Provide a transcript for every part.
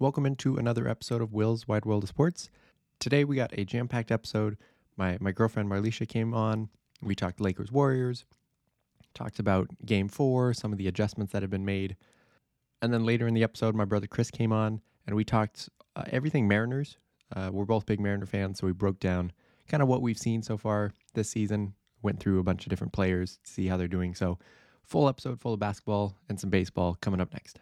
Welcome into another episode of Will's Wide World of Sports. Today we got a jam-packed episode. My my girlfriend Marleisha came on. We talked Lakers Warriors, talked about Game Four, some of the adjustments that have been made, and then later in the episode, my brother Chris came on and we talked uh, everything Mariners. Uh, we're both big Mariner fans, so we broke down kind of what we've seen so far this season. Went through a bunch of different players, to see how they're doing. So, full episode full of basketball and some baseball coming up next.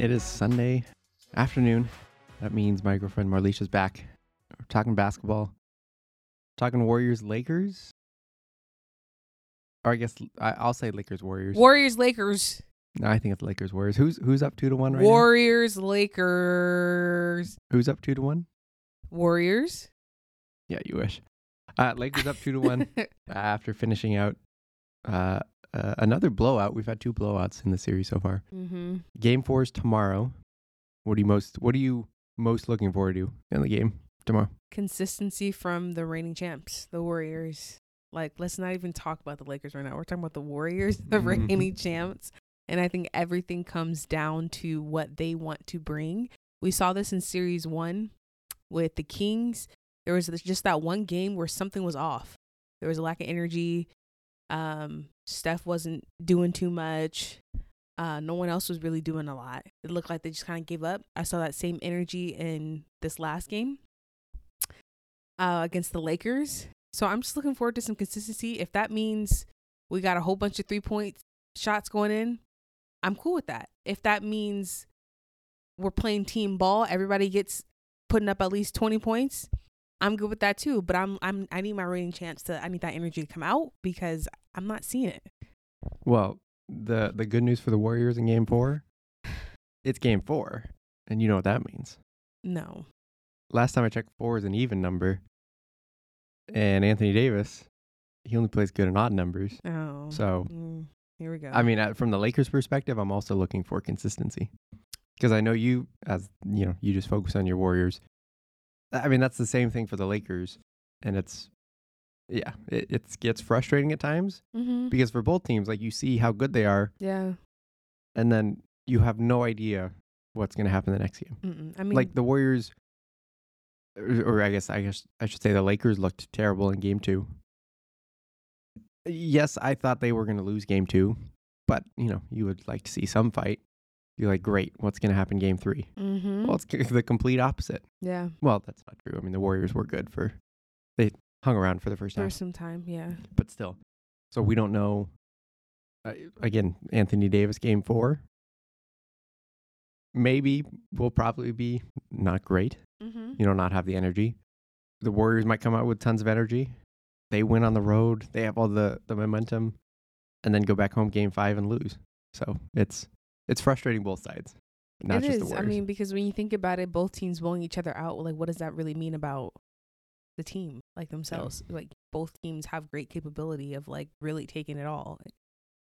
It is Sunday afternoon. That means my girlfriend Marleisha's back. We're talking basketball, talking Warriors Lakers. Or I guess I, I'll say Lakers Warriors. Warriors Lakers. no, I think it's Lakers Warriors. Who's who's up two to one right now? Warriors Lakers. now? Who's up two to one? Warriors. Yeah, you wish. Uh, Lakers up two to one after finishing out uh, uh, another blowout. We've had two blowouts in the series so far. mm-hmm. Game four is tomorrow. What are you most What are you most looking forward to in the game tomorrow? Consistency from the reigning champs, the Warriors. Like, let's not even talk about the Lakers right now. We're talking about the Warriors, the Mhm. reigning champs. And I think everything comes down to what they want to bring. We saw this in series one with the Kings. There was just that one game where something was off. There was a lack of energy. Um, Steph wasn't doing too much. Uh, no one else was really doing a lot. It looked like they just kind of gave up. I saw that same energy in this last game uh, against the Lakers. So I'm just looking forward to some consistency. If that means we got a whole bunch of three point shots going in, I'm cool with that. If that means we're playing team ball, everybody gets putting up at least 20 points, I'm good with that too. But I'm I'm I need my reigning chance to I need that energy to come out because I'm not seeing it. Well, the the good news for the Warriors in Game four, it's Game four, and you know what that means. No. Last time I checked, four is an even number, and Anthony Davis, he only plays good and odd numbers. Oh. So Mm, here we go. I mean, uh, from the Lakers' perspective, I'm also looking for consistency because I know you, as you know, you just focus on your Warriors. I mean, that's the same thing for the Lakers, and it's yeah, it it's gets frustrating at times mm-hmm. because for both teams, like you see how good they are, Yeah. and then you have no idea what's going to happen the next game. Mm-mm. I mean, like the Warriors, or, or I guess I guess I should say the Lakers looked terrible in Game Two. Yes, I thought they were going to lose Game Two, but you know you would like to see some fight. You're like, great, what's going to happen Game 3 mm-hmm. Well, it's the complete opposite. yeah. Well, that's not true. I mean, the Warriors were good for they hung around for the first time. For some time, yeah. but still. So we don't know. Uh, again, Anthony Davis, Game Four. Maybe will probably be not great Mm-hmm. you know, not have the energy. The Warriors might come out with tons of energy. They win on the road. They have all the, the momentum and then go back home game five and lose. So it's it's frustrating both sides. Not It just is. I mean, because when you think about it, both teams blowing each other out. Like, what does that really mean about the team, like themselves? Like, both teams have great capability of like really taking it all.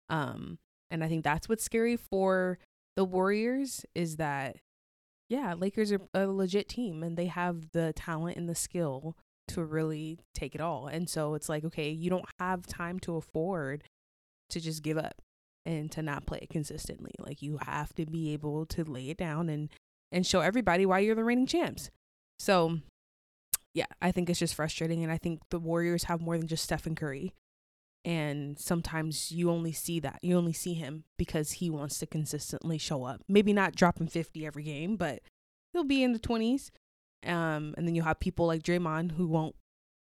Um, and I think that's what's scary for the Warriors is that, yeah, Lakers are a legit team and they have the talent and the skill to really take it all. And so it's like, okay, you don't have time to afford to just give up and to not play it consistently. Like you have to be able to lay it down and and show everybody why you're the reigning champs. So yeah, I think it's just frustrating and I think the Warriors have more than just Stephen Curry. And sometimes you only see that. You only see him because he wants to consistently show up. Maybe not dropping 50 every game, but he'll be in the 20s. Um and then you have people like Draymond who won't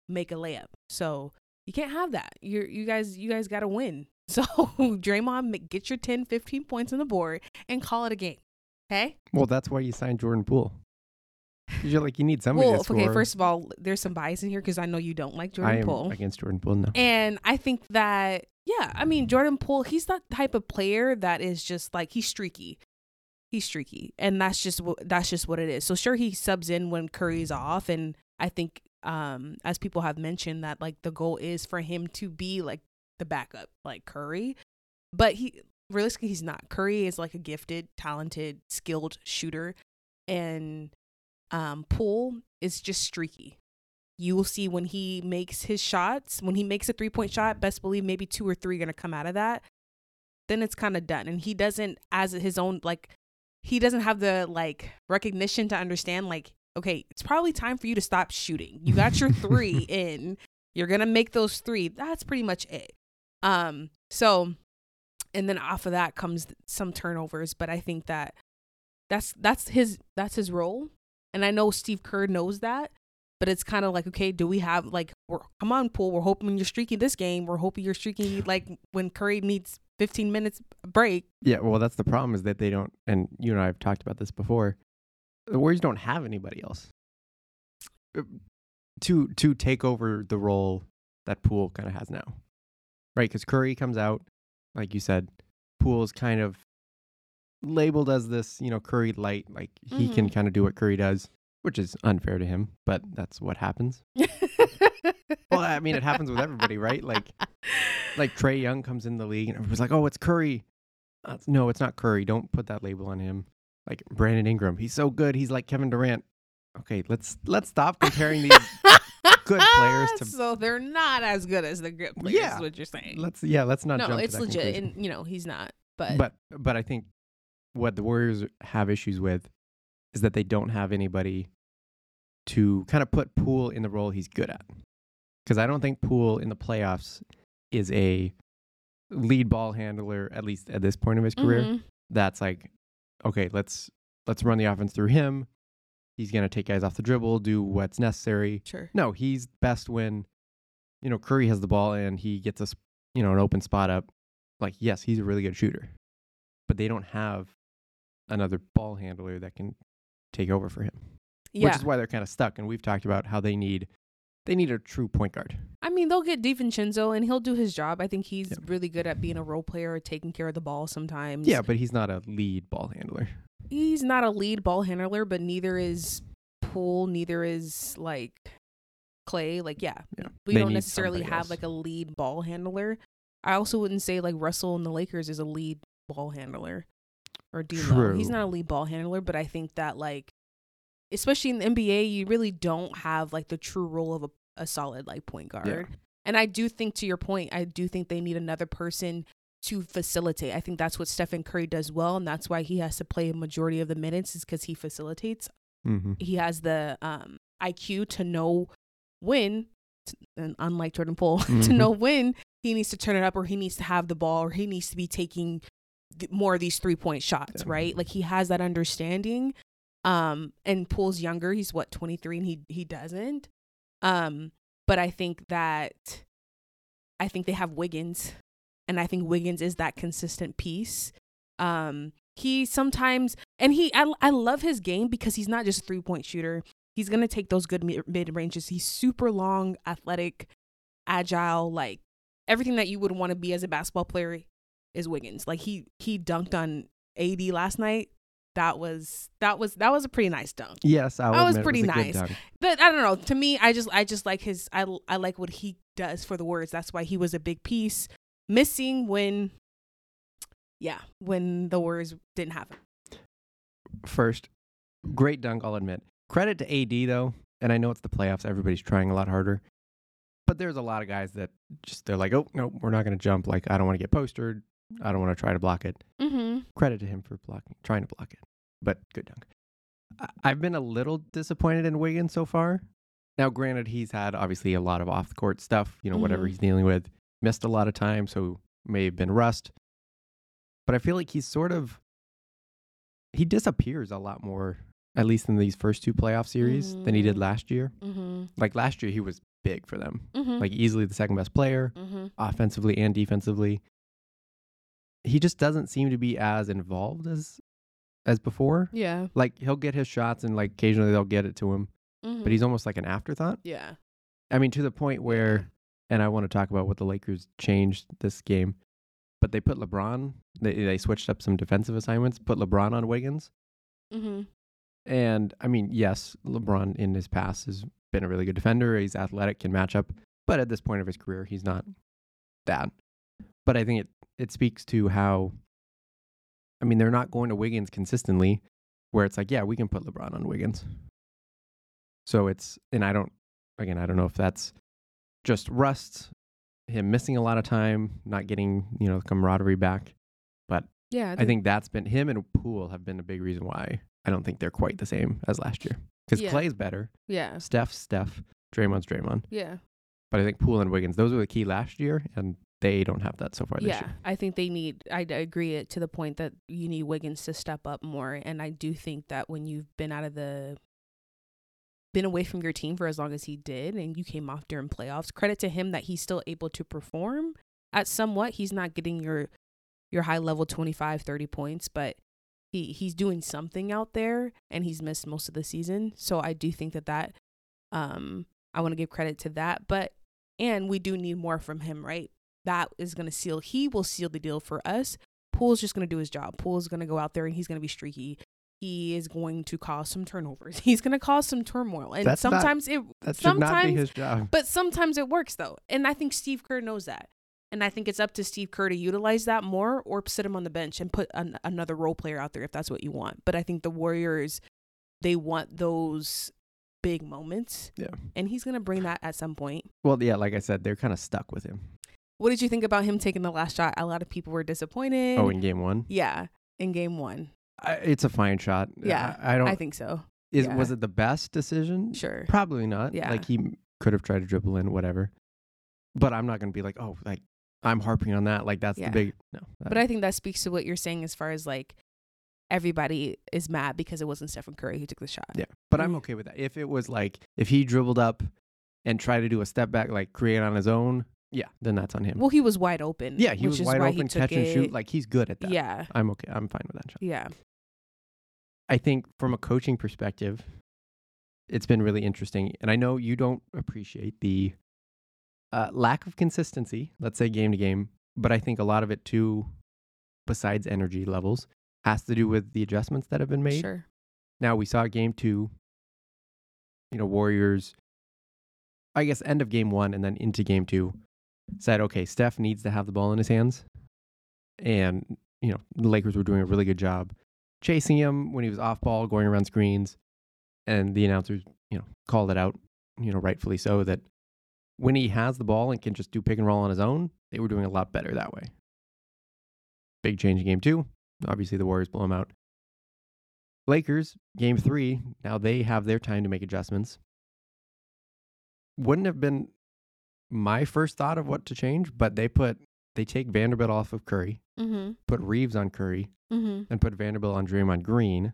make a layup. So you can't have that. You're you guys you guys got to win. So Draymond, get your 10, 15 points on the board and call it a game. Okay. well, that's why you signed Jordan Poole. You're like you need somebody well, to score. okay. First of all, there's some bias in here because I know you don't like I Jordan am Poole, against Jordan Poole now. and I think that yeah, I mean Jordan Poole, he's that type of player that is just like he's streaky. He's streaky, and that's just what that's just what it is. So sure, he subs in when Curry's off, and I think um as people have mentioned that like the goal is for him to be like the backup like Curry, but he realistically he's not. Curry is like a gifted, talented, skilled shooter, and Um, Poole is just streaky. You will see when he makes his shots, when he makes a three point shot, best believe maybe two or three are gonna come out of that. Then it's kind of done. And he doesn't, as his own, like, he doesn't have the like recognition to understand, like, okay, it's probably time for you to stop shooting. You got your three in. You're gonna make those three. That's pretty much it. Um, so and then off of that comes some turnovers, but I think that that's that's his that's his role. And I know Steve Kerr knows that, but it's kind of like, okay, do we have like, we're, come on, Poole. we're hoping you're streaking this game. We're hoping you're streaking like when Curry needs 15 minutes break. Yeah, well, that's the problem is that they don't, and you and I have talked about this before. The Warriors don't have anybody else uh, to to take over the role that Poole kind of has now, right? Because Curry comes out, like you said, Poole's kind of labeled as this, you know, Curry light. Like he can Mhm. kind of do what Curry does, which is unfair to him, but that's what happens. Well, I mean, it happens with everybody, right? Like, like Trae Young comes in the league and everybody's like, "Oh, it's Curry." Uh, no, it's not Curry. Don't put that label on him. Like Brandon Ingram, he's so good. He's like Kevin Durant. Okay, let's let's stop comparing these. good players to- so they're not as good as the good players. Yeah. is what you're saying. Let's yeah, let's not no, jump. to it's that legit, conclusion. and you know he's not. But, but but I think what the Warriors have issues with is that they don't have anybody to kind of put Poole in the role he's good at. Because I don't think Poole in the playoffs is a lead ball handler, at least at this point of his career. Mhm. That's like, okay, let's let's run the offense through him. He's gonna take guys off the dribble, do what's necessary. sure. No, he's best when, you know, Curry has the ball and he gets us, you know, an open spot up. Like, yes, he's a really good shooter, but they don't have another ball handler that can take over for him, Yeah, which is why they're kind of stuck. And we've talked about how they need, they need a true point guard. I mean they'll get DiVincenzo, and he'll do his job. I think he's Yeah. really good at being a role player, taking care of the ball sometimes. Yeah, but he's not a lead ball handler. He's not a lead ball handler, but neither is Poole, neither is like Clay. Like, yeah, Yeah. we They don't necessarily have else. like a lead ball handler. I also wouldn't say like Russell in the Lakers is a lead ball handler or D'Lo. He's not a lead ball handler, but I think that like, especially in the NBA, you really don't have like the true role of a, a solid like point guard. And I do think, to your point, I do think they need another person to facilitate. I think that's what Stephen Curry does well, and that's why he has to play a majority of the minutes, is because he facilitates. Mm-hmm. He has the um, IQ to know when, and unlike Jordan Poole, to Mhm. know when he needs to turn it up, or he needs to have the ball, or he needs to be taking more of these three point shots, Yeah. right? Like he has that understanding. Um, and Poole's younger; he's what twenty three, and he he doesn't. Um, but I think that I think they have Wiggins, and I think Wiggins is that consistent piece. Um, he sometimes, and he, I, I love his game because he's not just a three point shooter. He's gonna take those good mid ranges. He's super long, athletic, agile, like everything that you would want to be as a basketball player is Wiggins. Like he he dunked on AD last night. That was that was that was a pretty nice dunk. Yes, I'll That was pretty good nice. But I don't know. To me, I just I just like his I I like what he does for the words. That's why he was a big piece. Missing when yeah, when the words didn't him. First, great dunk, I'll admit. Credit to AD though, and I know it's the playoffs. Everybody's trying a lot harder, but there's a lot of guys that just they're like, oh no, we're not going to jump. Like I don't want to get postered. I don't want to try to block it. Mm-hmm. Credit to him for blocking, trying to block it, but good dunk. I- I've been a little disappointed in Wiggins so far. Now, granted, he's had obviously a lot of off the court stuff, you know, whatever Mhm. he's dealing with. Missed a lot of time, so may have been rust. But I feel like he's sort of he disappears a lot more, at least in these first two playoff series, than he did Mm. last year. Mm-hmm. Like last year, he was big for them, Mm-hmm. like easily the second best player, mm-hmm. offensively and defensively. He just doesn't seem to be as involved as as before. Yeah. Like he'll get his shots and like occasionally they'll get it to him, Mm-hmm. but he's almost like an afterthought. yeah. I mean, to the point where, and I want to talk about what the Lakers changed this game, but they put LeBron. They they switched up some defensive assignments, put LeBron on Wiggins, Mm-hmm. and I mean, yes, LeBron in his past has been a really good defender. He's athletic, can match up, but at this point of his career, he's not that. But I think it it speaks to how. I mean, they're not going to Wiggins consistently, where it's like, yeah, we can put LeBron on Wiggins. So it's and I don't again I don't know if that's just rust, him missing a lot of time, not getting you know the camaraderie back. But Yeah, I think that's been him and Poole have been a big reason why I don't think they're quite the same as last year. Because Yeah. Clay's better, yeah, Steph's Steph, Draymond's Draymond. yeah, But I think Poole and Wiggins, those were the key last year, and they don't have that so far this yeah. year. I think they need. I agree it to the point that you need Wiggins to step up more, and I do think that when you've been out of the been away from your team for as long as he did and you came off during playoffs credit to him that he's still able to perform. At somewhat he's not getting your your high level 25 30 points but he he's doing something out there and he's missed most of the season. So i do think that that um i want to give credit to that but and we do need more from him right? That is going to seal he will seal the deal for us. Poole's just going to do his job. Poole's going to go out there and he's going to be streaky he is going to cause some turnovers he's going to cause some turmoil and That's not- sometimes it That should not be his job. but sometimes it works though. And I think Steve Kerr knows that. And I think it's up to Steve Kerr to utilize that more or sit him on the bench and put an, another role player out there if that's what you want. But I think the Warriors, they want those big moments. Yeah. And he's going to bring that at some point. Well, yeah, like I said, they're kind of stuck with him. What did you think about him taking the last shot? A lot of people were disappointed. Oh, in game one, yeah, in game one. I, it's a fine shot. Yeah, I, I don't. I think so. is yeah. was it the best decision? Sure. Probably not. Yeah. Like he could have tried to dribble in, whatever. But I'm not going to be like, oh, like I'm harping on that. Like that's Yeah. the big no. But I think that speaks to what you're saying as far as like everybody is mad because it wasn't Stephen Curry who took the shot. yeah. But I'm Mm. okay with that. If it was like if he dribbled up and tried to do a step back, like create on his own, yeah, then that's on him. Well, he was wide open. yeah, he was wide open, catch and shoot. Like he's good at that. yeah, I'm okay. I'm fine with that shot. yeah, I think from a coaching perspective, it's been really interesting. And I know you don't appreciate the uh, lack of consistency, let's say game to game, but I think a lot of it too, besides energy levels, has to do with the adjustments that have been made. sure. Now, we saw game two, you know, Warriors, I guess, end of game one and then into game two, said, okay, Steph needs to have the ball in his hands. And, you know, the Lakers were doing a really good job chasing him when he was off ball, going around screens. And the announcers, you know, called it out, you know, rightfully so, that when he has the ball and can just do pick and roll on his own, they were doing a lot better that way. Big change in game two. Obviously, the Warriors blow him out. Lakers, game three, now they have their time to make adjustments. Wouldn't have been my first thought of what to change, but they put they take Vanderbilt off of Curry, Mm-hmm. put Reaves on Curry, Mm-hmm. and put Vanderbilt on Draymond Green.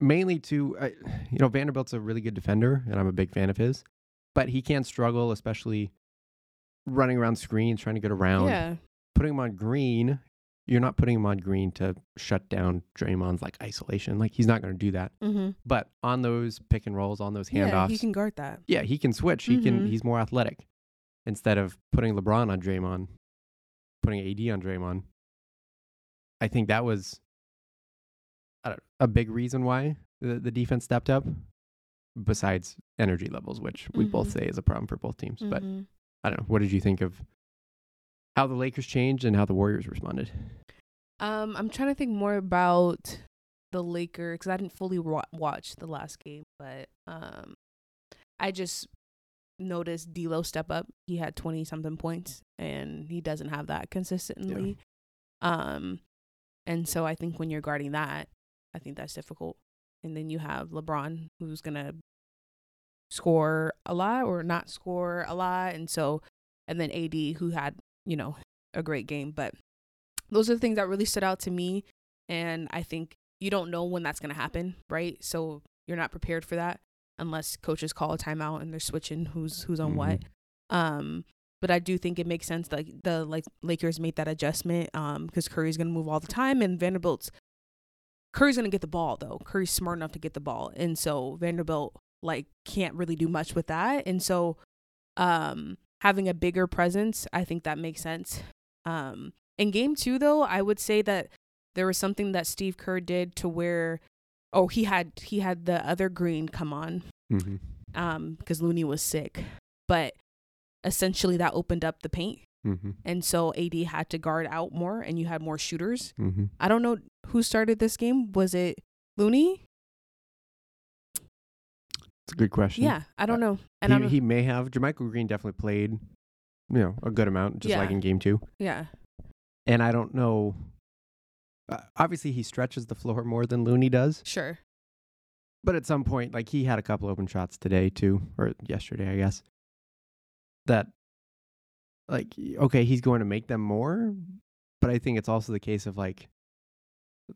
Mainly to, uh, you know, Vanderbilt's a really good defender, and I'm a big fan of his, but he can struggle, especially running around screens, trying to get around. Yeah. Putting him on Green, you're not putting him on Green to shut down Draymond's like isolation. Like he's not going to do that. Mm-hmm. But on those pick and rolls, on those handoffs, Yeah, he can guard that. yeah, he can switch. He can. Mhm. He's more athletic. Instead of putting LeBron on Draymond, putting AD on Draymond, I think that was I don't, a big reason why the, the defense stepped up. Besides energy levels, which we both Mhm. say is a problem for both teams. But Mhm. I don't know. What did you think of how the Lakers changed and how the Warriors responded? Um, I'm trying to think more about the Lakers because I didn't fully wa- watch the last game, but um, I just noticed D'Lo step up. He had 20 something points, and he doesn't have that consistently. Um, and so I think when you're guarding that, I think that's difficult. And then you have LeBron who's gonna score a lot or not score a lot, and so and then AD who had you know a great game, but those are the things that really stood out to me and i think you don't know when that's going to happen right? So you're not prepared for that unless coaches call a timeout and they're switching who's who's on what. Um but i do think it makes sense that the like lakers made that adjustment um because curry's going to move all the time and vanderbilt's curry's going to get the ball though. Curry's smart enough to get the ball and so vanderbilt like can't really do much with that and so um having a bigger presence i think that makes sense um in game two, though, I would say that there was something that Steve Kerr did to where, oh, he had he had the other green come on, Mm-hmm. um, because Looney was sick, but essentially that opened up the paint, Mm-hmm. and so AD had to guard out more, and you had more shooters. Mm-hmm. I don't know who started this game. Was it Looney? It's a good question. Yeah, I don't know. And I he, he may have. JaMychal Green definitely played, you know, a good amount, just Yeah. like in game two. yeah, And I don't know. Uh, obviously, he stretches the floor more than Looney does. sure. But at some point, like he had a couple open shots today too, or yesterday, I guess. That, like, okay, he's going to make them more, but I think it's also the case of like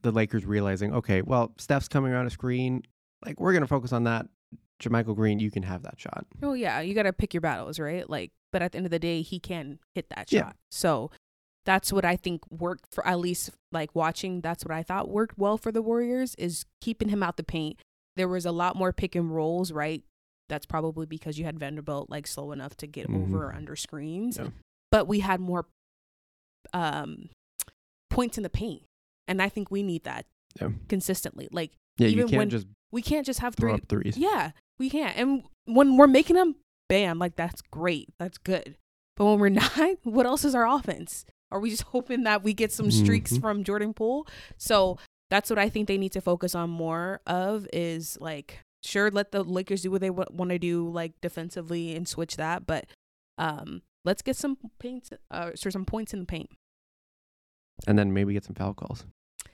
the Lakers realizing, okay, well, Steph's coming around a screen, like we're gonna focus on that. JaMychal Green, you can have that shot. Oh yeah, you got to pick your battles, right? Like, but at the end of the day, he can hit that Yeah. shot. So that's what I think worked for at least like watching. That's what I thought worked well for the Warriors is keeping him out the paint. There was a lot more pick and rolls, right? That's probably because you had Vanderbilt like slow enough to get Mhm. over or under screens, Yeah. but we had more um points in the paint, and I think we need that Yeah. consistently. Like Yeah, you Even can't when just we can't just have throw three up threes. yeah, we can't. And when we're making them, bam, like that's great. That's good. But when we're not, what else is our offense? Are we just hoping that we get some streaks Mhm. from Jordan Poole? So that's what I think they need to focus on more of is like, sure, let the Lakers do what they w- want to do, like defensively and switch that. But um, let's get some paints, uh, so some points in the paint. And then maybe get some foul calls.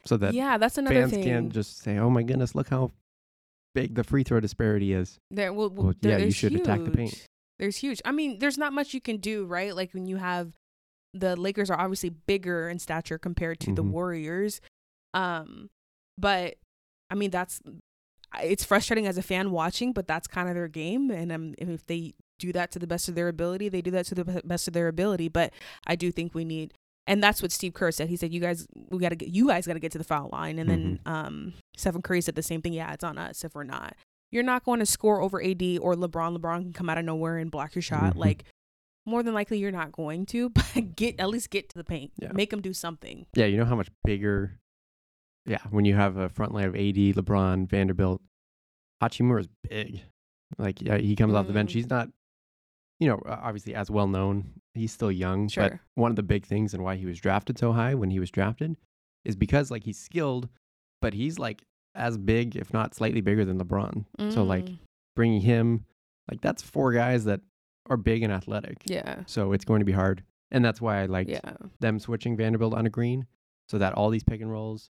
So that yeah, that's another fans thing. can't just say, "Oh my goodness, look how big the free throw disparity is." There, well, Well, there- yeah, you should attack the paint. huge. There's huge. I mean, there's not much you can do, right? Like when you have the Lakers are obviously bigger in stature compared to the Mhm. Warriors. Um, but I mean, that's it's frustrating as a fan watching, but that's kind of their game. And um, if they do that to the best of their ability, they do that to the best of their ability. But I do think we need, and that's what Steve Kerr said. He said, "You guys, we got to get, you guys got to get to the foul line." And then um, Stephen Curry said the same thing. Yeah, it's on us if we're not. You're not going to score over AD or LeBron. LeBron can come out of nowhere and block your shot. Mhm. Like more than likely, you're not going to. But get at least get to the paint. Yeah. Make them do something. Yeah, you know how much bigger. Yeah, when you have a front line of AD, LeBron, Vanderbilt, Hachimura is big. Like, yeah, he comes off the bench. Mm. He's not, you know, obviously as well known. He's still young, sure. but one of the big things and why he was drafted so high when he was drafted is because like he's skilled, but he's like as big, if not slightly bigger than LeBron. So like Mm, bringing him, like that's four guys that are big and athletic. yeah, So it's going to be hard, and that's why I liked yeah, them switching Vanderbilt on a green so that all these pick and rolls,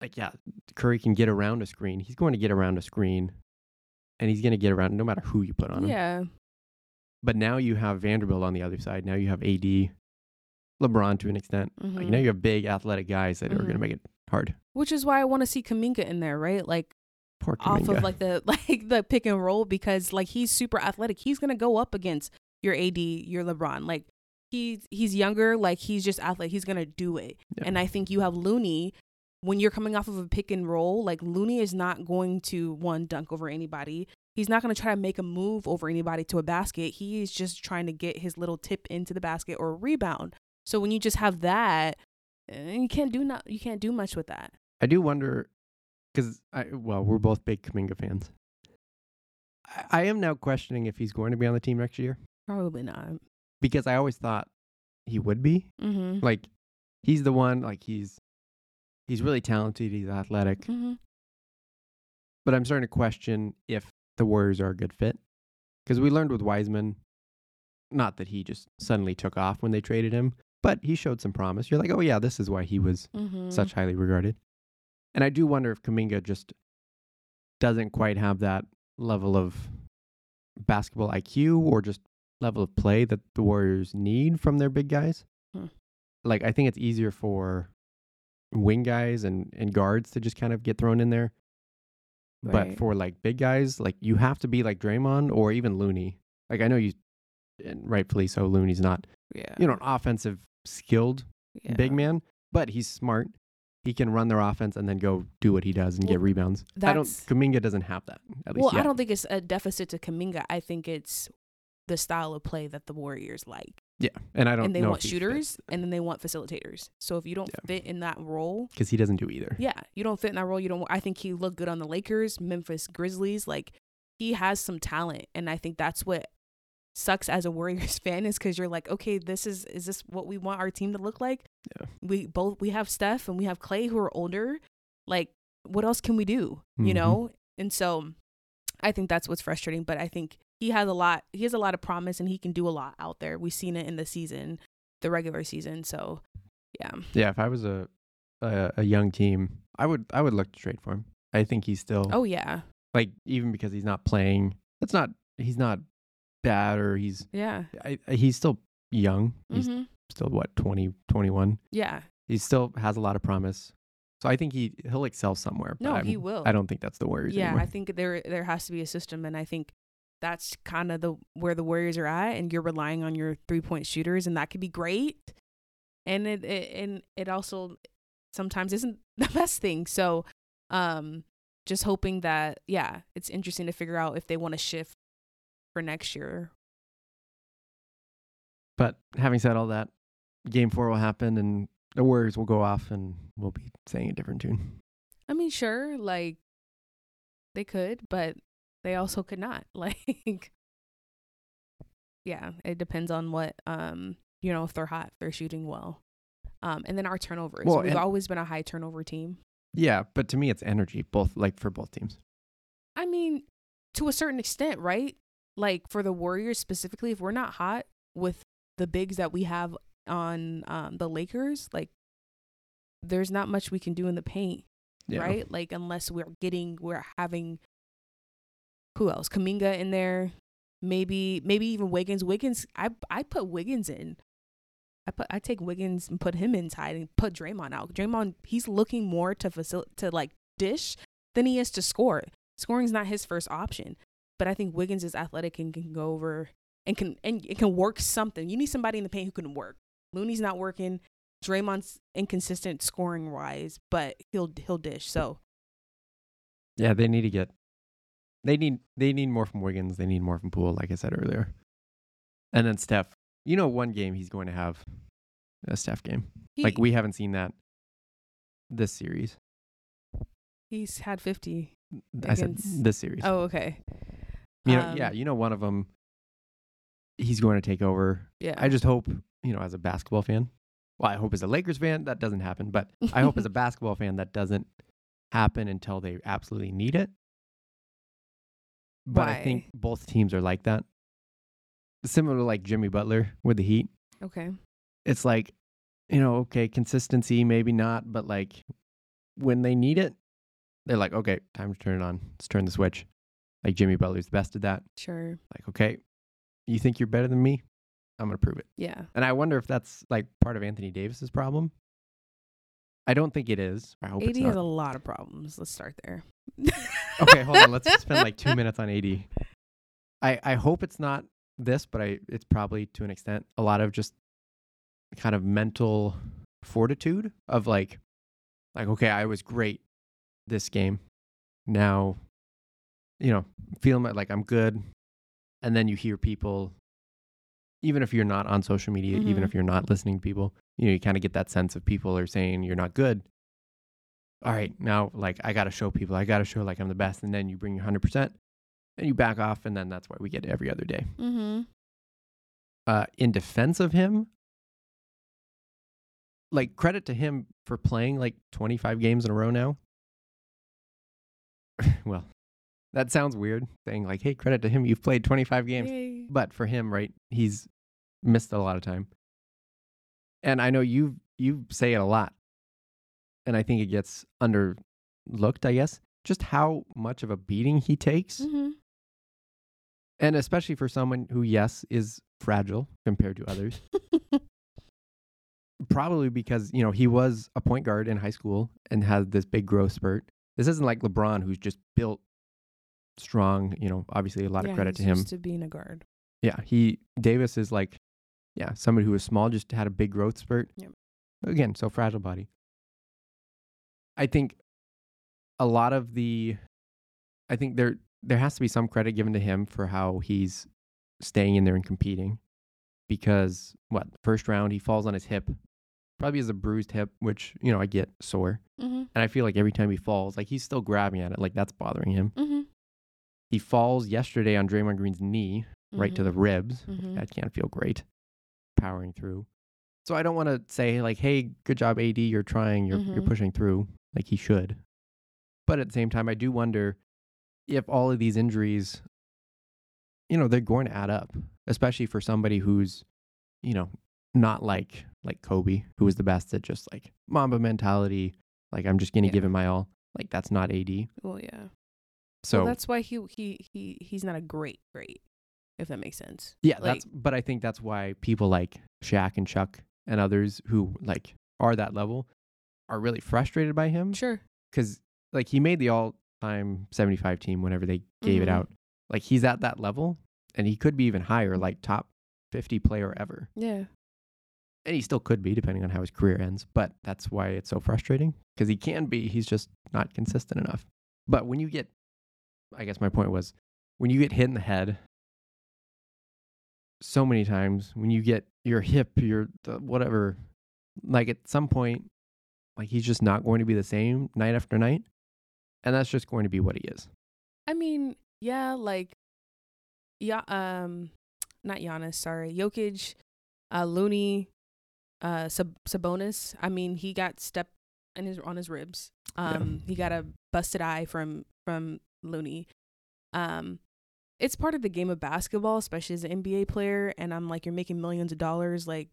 like, yeah, Curry can get around a screen. He's going to get around a screen and he's going to get around no matter who you put on him. yeah. But now you have Vanderbilt on the other side. Now you have AD, LeBron to an extent. Like, mhm. now you have big athletic guys that are going to make it hard. Which is why I want to see Kuminga in there, right? Like Poor off of like the like the pick and roll because like he's super athletic. He's gonna go up against your AD, your LeBron. Like he's he's younger, like he's just athletic. He's gonna do it. Yeah. And I think you have Looney when you're coming off of a pick and roll. Like Looney is not going to one dunk over anybody. He's not going to try to make a move over anybody to a basket. He is just trying to get his little tip into the basket or a rebound. So when you just have that, eh, you can't do not you can't do much with that. I do wonder because I well, we're both big Kuminga fans. I, I am now questioning if he's going to be on the team next year Probably not. because I always thought he would be. Mm-hmm. Like he's the one. Like he's he's really talented. He's athletic, Mm-hmm. but I'm starting to question if the Warriors are a good fit because we learned with Wiseman, not that he just suddenly took off when they traded him, but he showed some promise. You're like, oh yeah, this is why he was Mm-hmm. such highly regarded. And I do wonder if Kuminga just doesn't quite have that level of basketball IQ or just level of play that the Warriors need from their big guys. Hmm. Like I think it's easier for wing guys and, and guards to just kind of get thrown in there. But for like big guys, like you have to be like Draymond or even Looney. Like I know you and rightfully so Looney's not, yeah. you know, an offensive skilled big man, but he's smart. He can run their offense and then go do what he does and get Well, rebounds. I don't. Kuminga doesn't have that. At least Well, yet. I don't think it's a deficit to Kuminga. I think it's the style of play that the Warriors like. Yeah, and I don't. And they want shooters and then they want facilitators. So if you don't Yeah. fit in that role, because he doesn't do either. yeah, you don't fit in that role. You don't. I think he looked good on the Lakers, Memphis Grizzlies. Like he has some talent, and I think that's what sucks as a Warriors fan is because you're like, okay, this is is this what we want our team to look like? Yeah. We both we have Steph and we have Clay who are older. Like, what else can we do? You Mhm. know, and so I think that's what's frustrating. But I think he has a lot. He has a lot of promise, and he can do a lot out there. We've seen it in the season, the regular season. So, yeah. Yeah, if I was a a, a young team, I would I would look to trade for him. I think he's still Oh yeah, like even because he's not playing. That's not he's not bad or he's yeah. I, he's still young. He's hmm still what 20 21. Yeah. He still has a lot of promise. So I think he he'll excel somewhere. No, I'm- he will. I don't think that's the Warriors Yeah, anymore. I think there there has to be a system, and I think that's kind of the where the Warriors are at, and you're relying on your three point shooters, and that could be great, and it, it and it also sometimes isn't the best thing. So, um, just hoping that yeah, it's interesting to figure out if they want to shift for next year. But having said all that, game four will happen and the Warriors will go off and we'll be saying a different tune. I mean, sure, like they could, but they also could not. Like, yeah, it depends on what um you know if they're hot, if they're shooting well, um, and then our turnovers. Well, We've always been a high turnover team. Yeah, but to me it's energy, both like for both teams. I mean, to a certain extent, right? Like for the Warriors specifically, if we're not hot with the bigs that we have on um, the Lakers, like there's not much we can do in the paint. Yeah. right? Like unless we're getting we're having who else? Kuminga in there, maybe maybe even Wiggins. Wiggins, I I put Wiggins in. I put I take Wiggins and put him inside and put Draymond out. Draymond, he's looking more to facil- to like dish than he is to score. Scoring's not his first option, but I think Wiggins is athletic and can go over and can and it can work something. You need somebody in the paint who can work. Looney's not working. Draymond's inconsistent scoring wise, but he'll he'll dish. So Yeah, they need to get they need they need more from Wiggins, they need more from Poole, like I said earlier. And then Steph. You know one game he's going to have a Steph game. he, like we haven't seen that this series. he's had fifty. I said this series. Oh, okay. you know, yeah, um, you know one of them he's going to take over. Yeah. I just hope, you know, as a basketball fan. Well, I hope as a Lakers fan that doesn't happen, but I hope as a basketball fan that doesn't happen until they absolutely need it. But I think both teams are like that. Similar to like Jimmy Butler with the Heat. okay. It's like, you know, okay, consistency, maybe not, but like when they need it, they're like, okay, time to turn it on. Let's turn the switch. Like Jimmy Butler's the best at that. Sure. Like, okay, you think you're better than me? I'm going to prove it. Yeah. And I wonder if that's like part of Anthony Davis's problem. I don't think it is. I hope AD has a lot of problems. Let's start there. okay, hold on. Let's spend like two minutes on AD. I I hope it's not this, but I it's probably to an extent a lot of just kind of mental fortitude of like like okay, I was great this game. Now, you know, feeling like- I'm good, and then you hear people. Even if you're not on social media, even Mhm. if you're not listening to people, you know, you kind of get that sense of people are saying you're not good. All right, now like I got to show people, I got to show like I'm the best, and then you bring your hundred percent, and you back off, and then that's why we get every other day. mm-hmm. Uh, in defense of him, like credit to him for playing like 25 games in a row now. well, that sounds weird saying like, hey, credit to him, you've played 25 games. Yay. But for him, right, he's missed a lot of time. And I know you you say it a lot. And I think it gets underlooked, I guess, just how much of a beating he takes. Mm-hmm. And especially for someone who, yes, is fragile compared to others. Probably because, you know, he was a point guard in high school and had this big growth spurt. This isn't like LeBron who's just built strong, you know, obviously a lot yeah, of credit to him. used to being a guard. Yeah, he Davis is like, yeah, somebody who was small just had a big growth spurt. Yep. Again, so fragile body. I think a lot of the, I think there there has to be some credit given to him for how he's staying in there and competing, because what first round he falls on his hip, probably has a bruised hip, which you know I get sore, Mm-hmm. and I feel like every time he falls, like he's still grabbing at it, like that's bothering him. Mm-hmm. He falls yesterday on Draymond Green's knee, right to the ribs. Mhm. That can't feel great powering through. So I don't want to say like, "Hey, good job, AD. You're trying. You're you're Mhm. pushing through." Like he should. But at the same time, I do wonder if all of these injuries, you know, they're going to add up, especially for somebody who's, you know, not like like Kobe, who was the best at just like Mamba mentality, like I'm just gonna Yeah. give it my all. Like that's not AD. Well, yeah. So well, that's why he he he he's not a great great, if that makes sense. yeah, like- that's. But I think that's why people like Shaq and Chuck and others who like are that level are really frustrated by him Sure. because like he made the all-time 75 team whenever they gave it Mhm. out. Like he's at that level, and he could be even higher, like top 50 player ever. Yeah. and he still could be depending on how his career ends but that's why it's so frustrating because he can be he's just not consistent enough but when you get i guess my point was when you get hit in the head so many times when you get your hip your the, whatever like at some point like he's just not going to be the same night after night and that's just going to be what he is I mean, yeah, like, yeah, um, not Giannis, sorry, Jokic, uh, Looney, uh, Sab- Sabonis. I mean, he got stepped in his on his ribs. Yeah. Um, he got a busted eye from from Looney. Um, it's part of the game of basketball, especially as an NBA player. And I'm like, you're making millions of dollars. Like,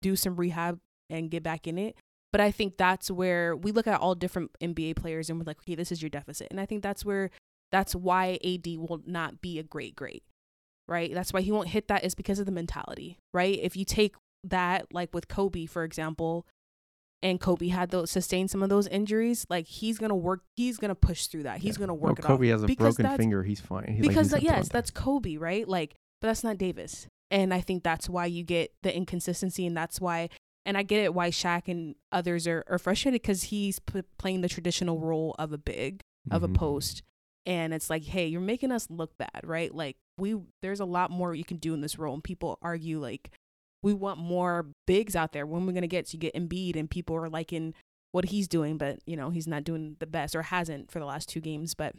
do some rehab and get back in it. But I think that's where we look at all different NBA players and we're like, okay, this is your deficit. And I think that's where that's why AD will not be a great great. Right? That's why he won't hit that is because of the mentality, right? If you take that like with Kobe for example, and Kobe had those sustained some of those injuries, like he's to work he's to push through that. He's Yeah. well, work it kobe has a Because broken finger he's fine He- like, because he's that, yes, that's Kobe, right? Like, but that's not Davis, and I think that's why you get the inconsistency, and that's why, and I get it why Shaq and others are, are frustrated because he's p- playing the traditional role of a big of Mhm. a post, and it's like, hey, you're making us look bad, right? Like we, there's a lot more you can do in this role, and people argue like we want more bigs out there. When we're gonna get, so you get Embiid, and people are liking what he's doing, but you know he's not doing the best or hasn't for the last two games, but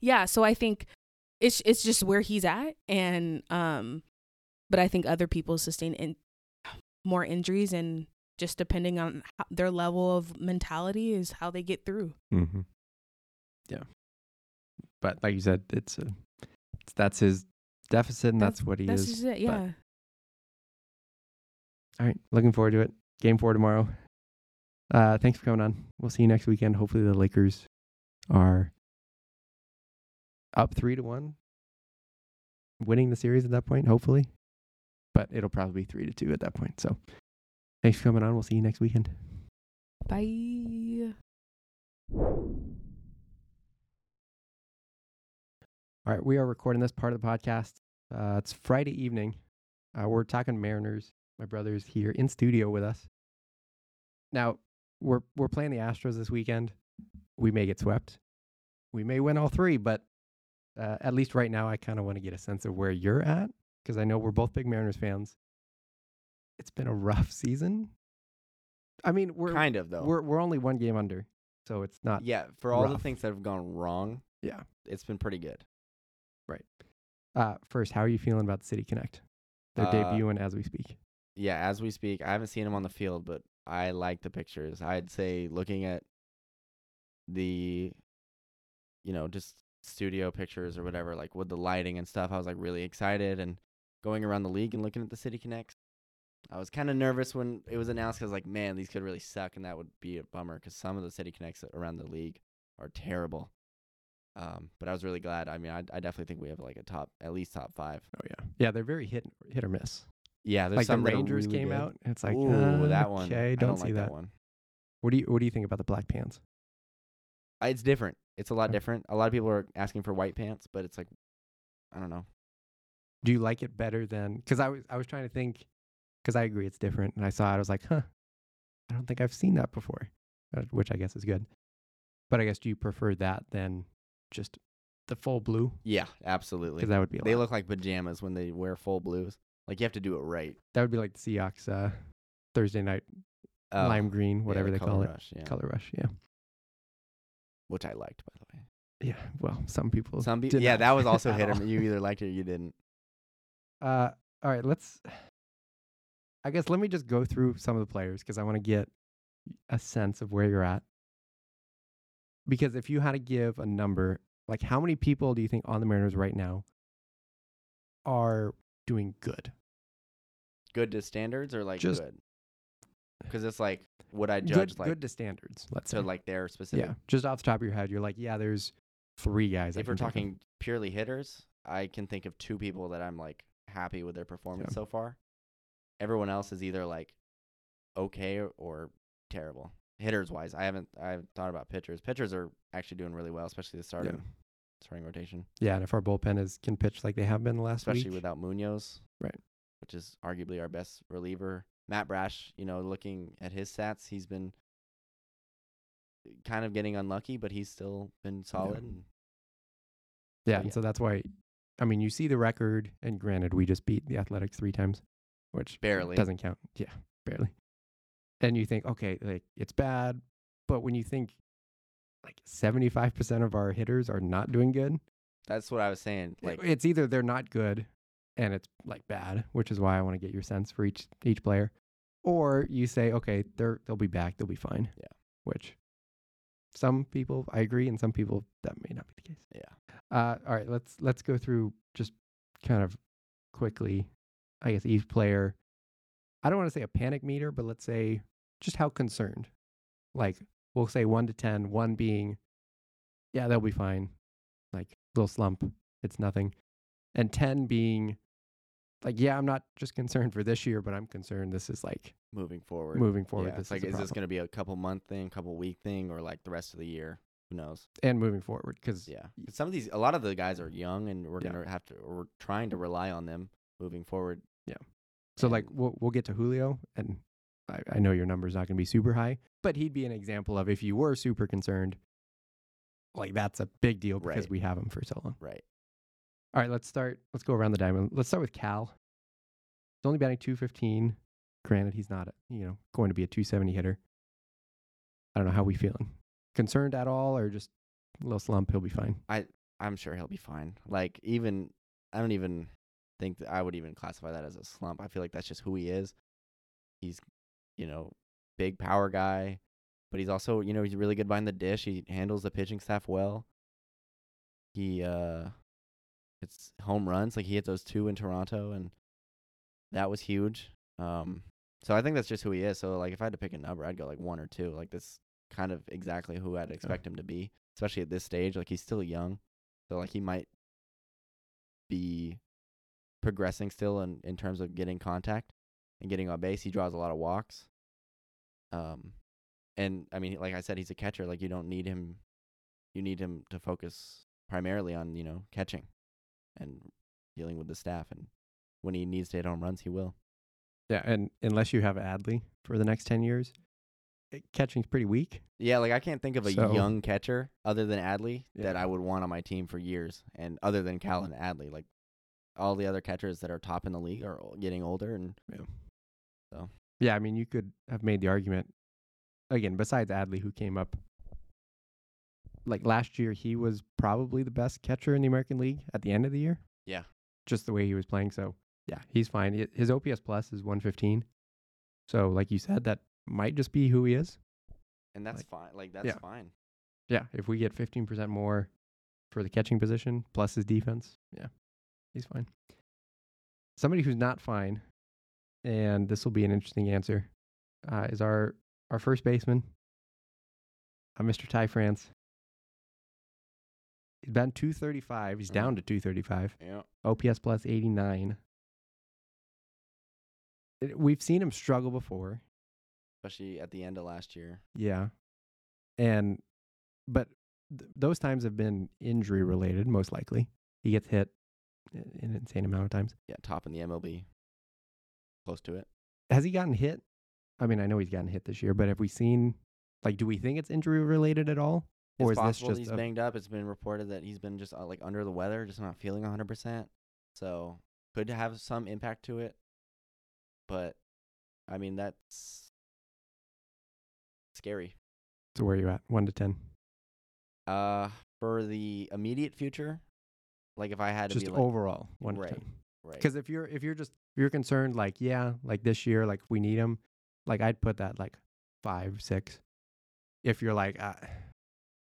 yeah, so I think it's it's just where he's at and um but I think other people sustain in more injuries and just depending on how, their level of mentality is how they get through. Mm-hmm. Yeah, but like you said, it's, a, it's that's his deficit, and that's, what he That's is. just it, yeah. All right, looking forward to it. Game four tomorrow. Uh, thanks for coming on. We'll see you next weekend. Hopefully, the Lakers are up three to one, winning the series at that point. Hopefully, but it'll probably be three to two at that point. So, thanks for coming on. We'll see you next weekend. Bye. All right, we are recording this part of the podcast. Uh, it's Friday evening. Uh, we're talking Mariners. My brother's here in studio with us. Now we're we're playing the Astros this weekend. We may get swept. We may win all three, but uh, at least right now, I kind of want to get a sense of where you're at because I know we're both big Mariners fans. It's been a rough season. I mean, we're kind of though. we're we're only one game under, so it's not. yeah, for all the things that have gone wrong, Yeah. it's been pretty good. Right. Uh, first, how are you feeling about the City Connect? They're Uh, debuting as we speak. Yeah, as we speak, I haven't seen him on the field, but I like the pictures. I'd say looking at the, you know, just studio pictures or whatever, like with the lighting and stuff, I was like really excited and going around the league and looking at the City Connects. I was kind of nervous when it was announced because, like, man, these could really suck, and that would be a bummer because some of the City Connects around the league are terrible. Um, but I was really glad. I mean, I, I definitely think we have like a top, at least top five. Oh yeah, yeah. They're very hit hit or miss. Yeah, there's like the some are Rangers really came good. out. It's like Ooh, uh, that one. Okay, I don't, don't see like that. that one. What do you What do you think about the black pants? Uh, It's different. It's a lot Okay. different. A lot of people are asking for white pants, but it's like, I don't know. Do you like it better than? Because I was I was trying to think. Because I agree, it's different, and I saw it. I was like, huh, I don't think I've seen that before, uh, which I guess is good. But I guess do you prefer that than just the full blue? Yeah, absolutely. Because that would be a They lot. look like pajamas when they wear full blues. Like you have to do it right. that would be like the Seahawks uh, Thursday night Oh, lime green, yeah, whatever the they color call rush, Yeah. it, color rush. Yeah, Which I liked, by the way. yeah. Well, some people. Some people, yeah, that was also hit or. You either liked it or you didn't. Uh, all right, let's. I guess let me just go through some of the players because I want to get a sense of where you're at. Because if you had to give a number, Like, how many people do you think on the Mariners right now are doing good? Good to standards or like Just- good? Because it's like, would I good, judge like good to standards. Let's to say. like their specific? yeah, just off the top of your head, you're like, yeah, there's three guys. I If we're can think of. talking purely hitters, I can think of two people that I'm like happy with their performance so far. Everyone else is either like okay or, or terrible. Hitters wise, I haven't I haven't thought about pitchers. Pitchers are actually doing really well, especially the starting starting rotation, yeah, and if our bullpen is can pitch like they have been the last especially week, without Munoz, Right. Which is arguably our best reliever. Matt Brash, you know, looking at his stats, he's been kind of getting unlucky, but he's still been solid. yeah, so, and so that's why. I mean, you see the record, and granted, we just beat the Athletics three times, which Barely. doesn't count. Yeah, barely. And you think, okay, like it's bad, but when you think like seventy five percent of our hitters are not doing good, That's what I was saying. Like it's either they're not good, and it's like bad, which is why I want to get your sense for each each player, or you say, okay, they're they'll be back, they'll be fine. Yeah. Which some people I agree, and some people that may not be the case. yeah. Uh, all right, let's let's go through just kind of quickly. I guess each player. I don't want to say a panic meter, but let's say just how concerned. Like we'll say one to ten, one being, yeah, they'll be fine. Like little slump, it's nothing, and ten being, like, yeah, I'm not just concerned for this year, but I'm concerned this is like moving forward. moving forward. Yeah, this it's like, is, is this going to be a couple month thing, couple week thing, or like the rest of the year? Who knows? and moving forward because Yeah, some of these, a lot of the guys are young, and we're Yeah. gonna have to, we're trying to rely on them moving forward. Yeah. So like we'll we'll get to Julio, and I, I know your number's not going to be super high, but he'd be an example of if you were super concerned, like that's a big deal because Right. we have him for so long. Right. All right, let's start. Let's go around the diamond. Let's start with Cal. He's only batting 215. Granted, he's not, you know, going to be a 270 hitter. I don't know how we feeling. Concerned at all, or just a little slump? He'll be fine. I'm sure he'll be fine. Like even, I don't even think that I would even classify that as a slump. I feel like that's just who he is. He's, you know, big power guy, but he's also, you know, he's really good behind the dish. He handles the pitching staff well. He, uh, it's home runs. Like he hit those two in Toronto, and that was huge. Um, so I think that's just who he is. So like, if I had to pick a number, I'd go like one or two. Like this kind of exactly who I'd expect him to be, especially at this stage. Like he's still young, so like he might be progressing still in in terms of getting contact and getting on base. He draws a lot of walks. Um, and I mean, like I said, he's a catcher. Like you don't need him. You need him to focus primarily on you know catching, and dealing with the staff. And when he needs to hit home runs, he will. Yeah, and unless you have Adley for the next 10 years, it, catching's pretty weak. Yeah, like I can't think of a So- young catcher other than Adley that I would want on my team for years, and other than Cal and Adley, like all the other catchers that are top in the league are getting older, and so Yeah, I mean, you could have made the argument again. Besides Adley, who came up like last year, he was probably the best catcher in the American League at the end of the year. Yeah. just the way he was playing. So yeah, he's fine. His OPS plus is 115. So like you said, that might just be who he is. and that's Like- fine. Like that's yeah. fine. Yeah, if we get 15% more for the catching position plus his defense, yeah, he's fine. Somebody who's not fine, and this will be an interesting answer, uh, is our our first baseman, uh, Mr. Ty France. He's been 235. He's down to 235. Yeah. OPS plus 89. It- we've seen him struggle before. Especially at the end of last year. Yeah. And, but th- those times have been injury related, most likely. He gets hit i- an insane amount of times. Yeah, top in the MLB. Close to it. Has he gotten hit? I mean, I know he's gotten hit this year, but have we seen, like, do we think it's injury related at all? Or it's is this possible just he's a- banged up. It's been reported that he's been just uh, like under the weather, just not feeling 100%. So could have some impact to it. But I mean, that's scary. So where are you at? One to 10. Uh, for the immediate future, like if I had to Just be like, overall, one right, to 10. right, Because if you're, if you're just, if you're concerned, like, yeah, like this year, like, we need him, like, I'd put that like five, six. If you're like, uh,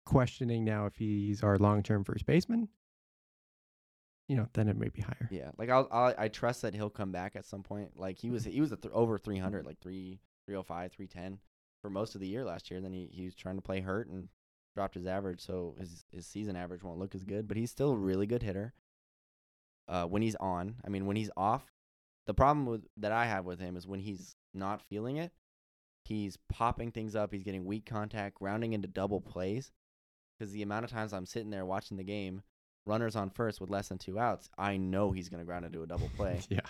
questioning now if he's our long term first baseman, you know, then it may be higher. Yeah, like I'll, I'll I trust that he'll come back at some point. Like he was he was a th- over 300, like 3 305, 310 for most of the year last year. Then he he was trying to play hurt and dropped his average, so his his season average won't look as good, but he's still a really good hitter. Uh when he's on, I mean when he's off, the problem with that I have with him is when he's not feeling it, he's popping things up, he's getting weak contact, grounding into double plays. Cuz the amount of times I'm sitting there watching the game runners on first with less than two outs, I know he's going to ground into a double play. Yeah.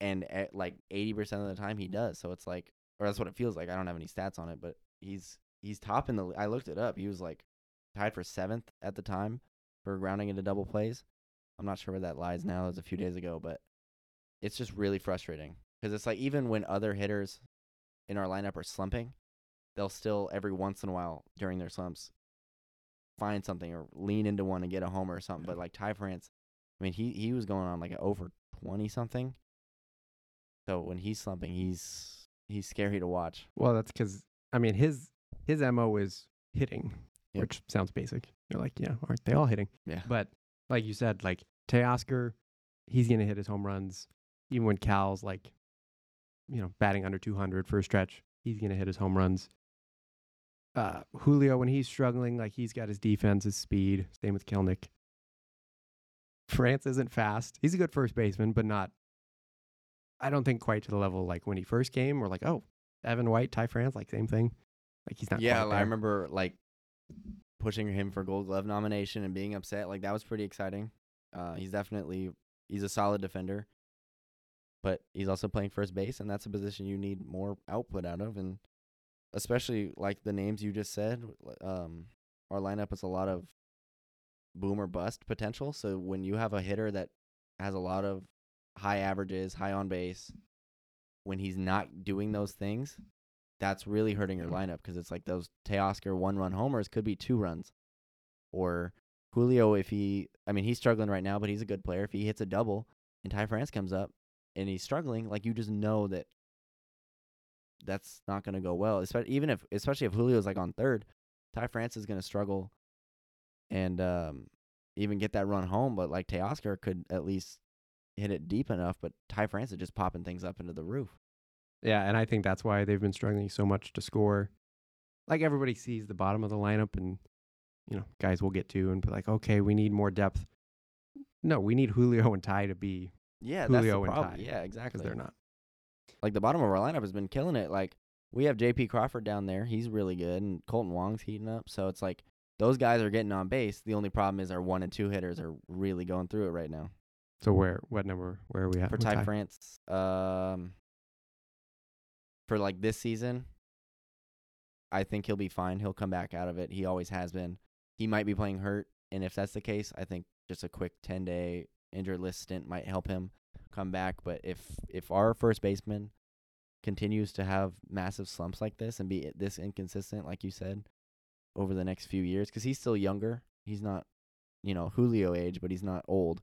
and at like 80% of the time he does. So it's like, or that's what it feels like. I don't have any stats on it, but he's he's top in the. I looked it up. He was like tied for seventh at the time for grounding into double plays. I'm not sure where that lies now. It was a few days ago, but it's just really frustrating because it's like even when other hitters in our lineup are slumping, they'll still every once in a while during their slumps find something or lean into one and get a homer or something. But like Ty France, I mean, he he was going on like over twenty something. So when he's slumping, he's he's scary to watch. Well, that's because I mean his his mo is hitting, Yep. which sounds basic. You're like, yeah, aren't they all hitting? Yeah. But like you said, like Teoscar, he's gonna hit his home runs. Even when Cal's like, you know, batting under 200 for a stretch, he's gonna hit his home runs. Uh, Julio, when he's struggling, like he's got his defense, his speed. Same with Kelenic. France isn't fast. He's a good first baseman, but not. I don't think quite to the level like when he first came. We're like, oh, Evan White, Ty France, like same thing. Like he's not. yeah, I remember like pushing him for Gold Glove nomination and being upset. Like that was pretty exciting. Uh, he's definitely he's a solid defender, but he's also playing first base, and that's a position you need more output out of, and especially like the names you just said. Um, our lineup is a lot of boom or bust potential. So when you have a hitter that has a lot of high averages, high on base, when he's not doing those things, that's really hurting your lineup because it's like those Teoscar one run homers could be two runs. Or Julio, if he, I mean, he's struggling right now, but he's a good player. If he hits a double and Ty France comes up and he's struggling, like you just know that that's not going to go well. Especially even if, especially if Julio's like on third, Ty France is going to struggle and um, even get that run home. But like Teoscar could at least hit it deep enough, but Ty France is just popping things up into the roof. Yeah, and I think that's why they've been struggling so much to score. Like everybody sees the bottom of the lineup, and you know, guys will get to and be like, okay, we need more depth. No, we need Julio and Ty to be Yeah, Julio that's the and problem. Ty, Yeah, because exactly. they're not. Like the bottom of our lineup has been killing it. Like we have J.P. Crawford down there; he's really good, and Kolten Wong's heating up. So it's like those guys are getting on base. The only problem is our one and two hitters are really going through it right now. So where, what number, where are we at For Ty France, um, for like this season, I think he'll be fine. He'll come back out of it. He always has been. He might be playing hurt, and if that's the case, I think just a quick ten day injured list stint might help him come back. But if if our first baseman continues to have massive slumps like this and be this inconsistent, like you said, over the next few years, because he's still younger, he's not, you know, Julio age, but he's not old.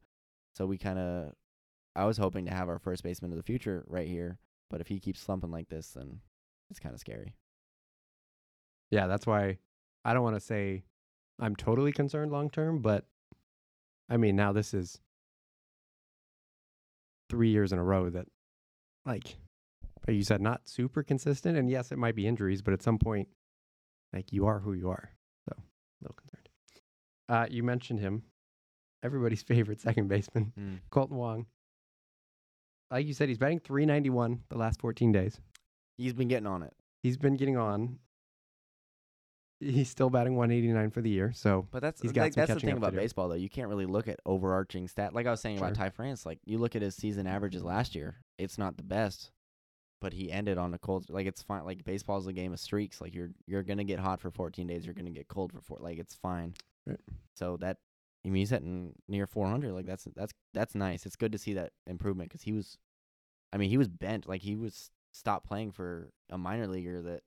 So we kind of, I was hoping to have our first baseman of the future right here, but if he keeps slumping like this, then it's kind of scary. Yeah, that's why I don't want to say I'm totally concerned long term, but I mean, now this is three years in a row that, like, like you said, not super consistent. And yes, it might be injuries, but at some point, like, you are who you are. So, a little concerned. Uh, you mentioned him, everybody's favorite second baseman, Kolten Wong. Like you said, he's batting 391 the last 14 days. He's been getting on it. He's been getting on. He's still batting 189 for the year. So But that's He's got like, that's the thing about baseball though. You can't really look at overarching stat. Like I was saying about Ty France, like you look at his season averages last year. It's not the best, but he ended on a cold. Like it's fine. Like baseball's a game of streaks. Like you're you're gonna get hot for 14 days. You're gonna get cold for four. Like it's fine. Right. So that I mean he's hitting near 400. Like that's that's that's nice. It's good to see that improvement because he was, I mean he was bent. Like he was stopped playing for a minor leaguer that.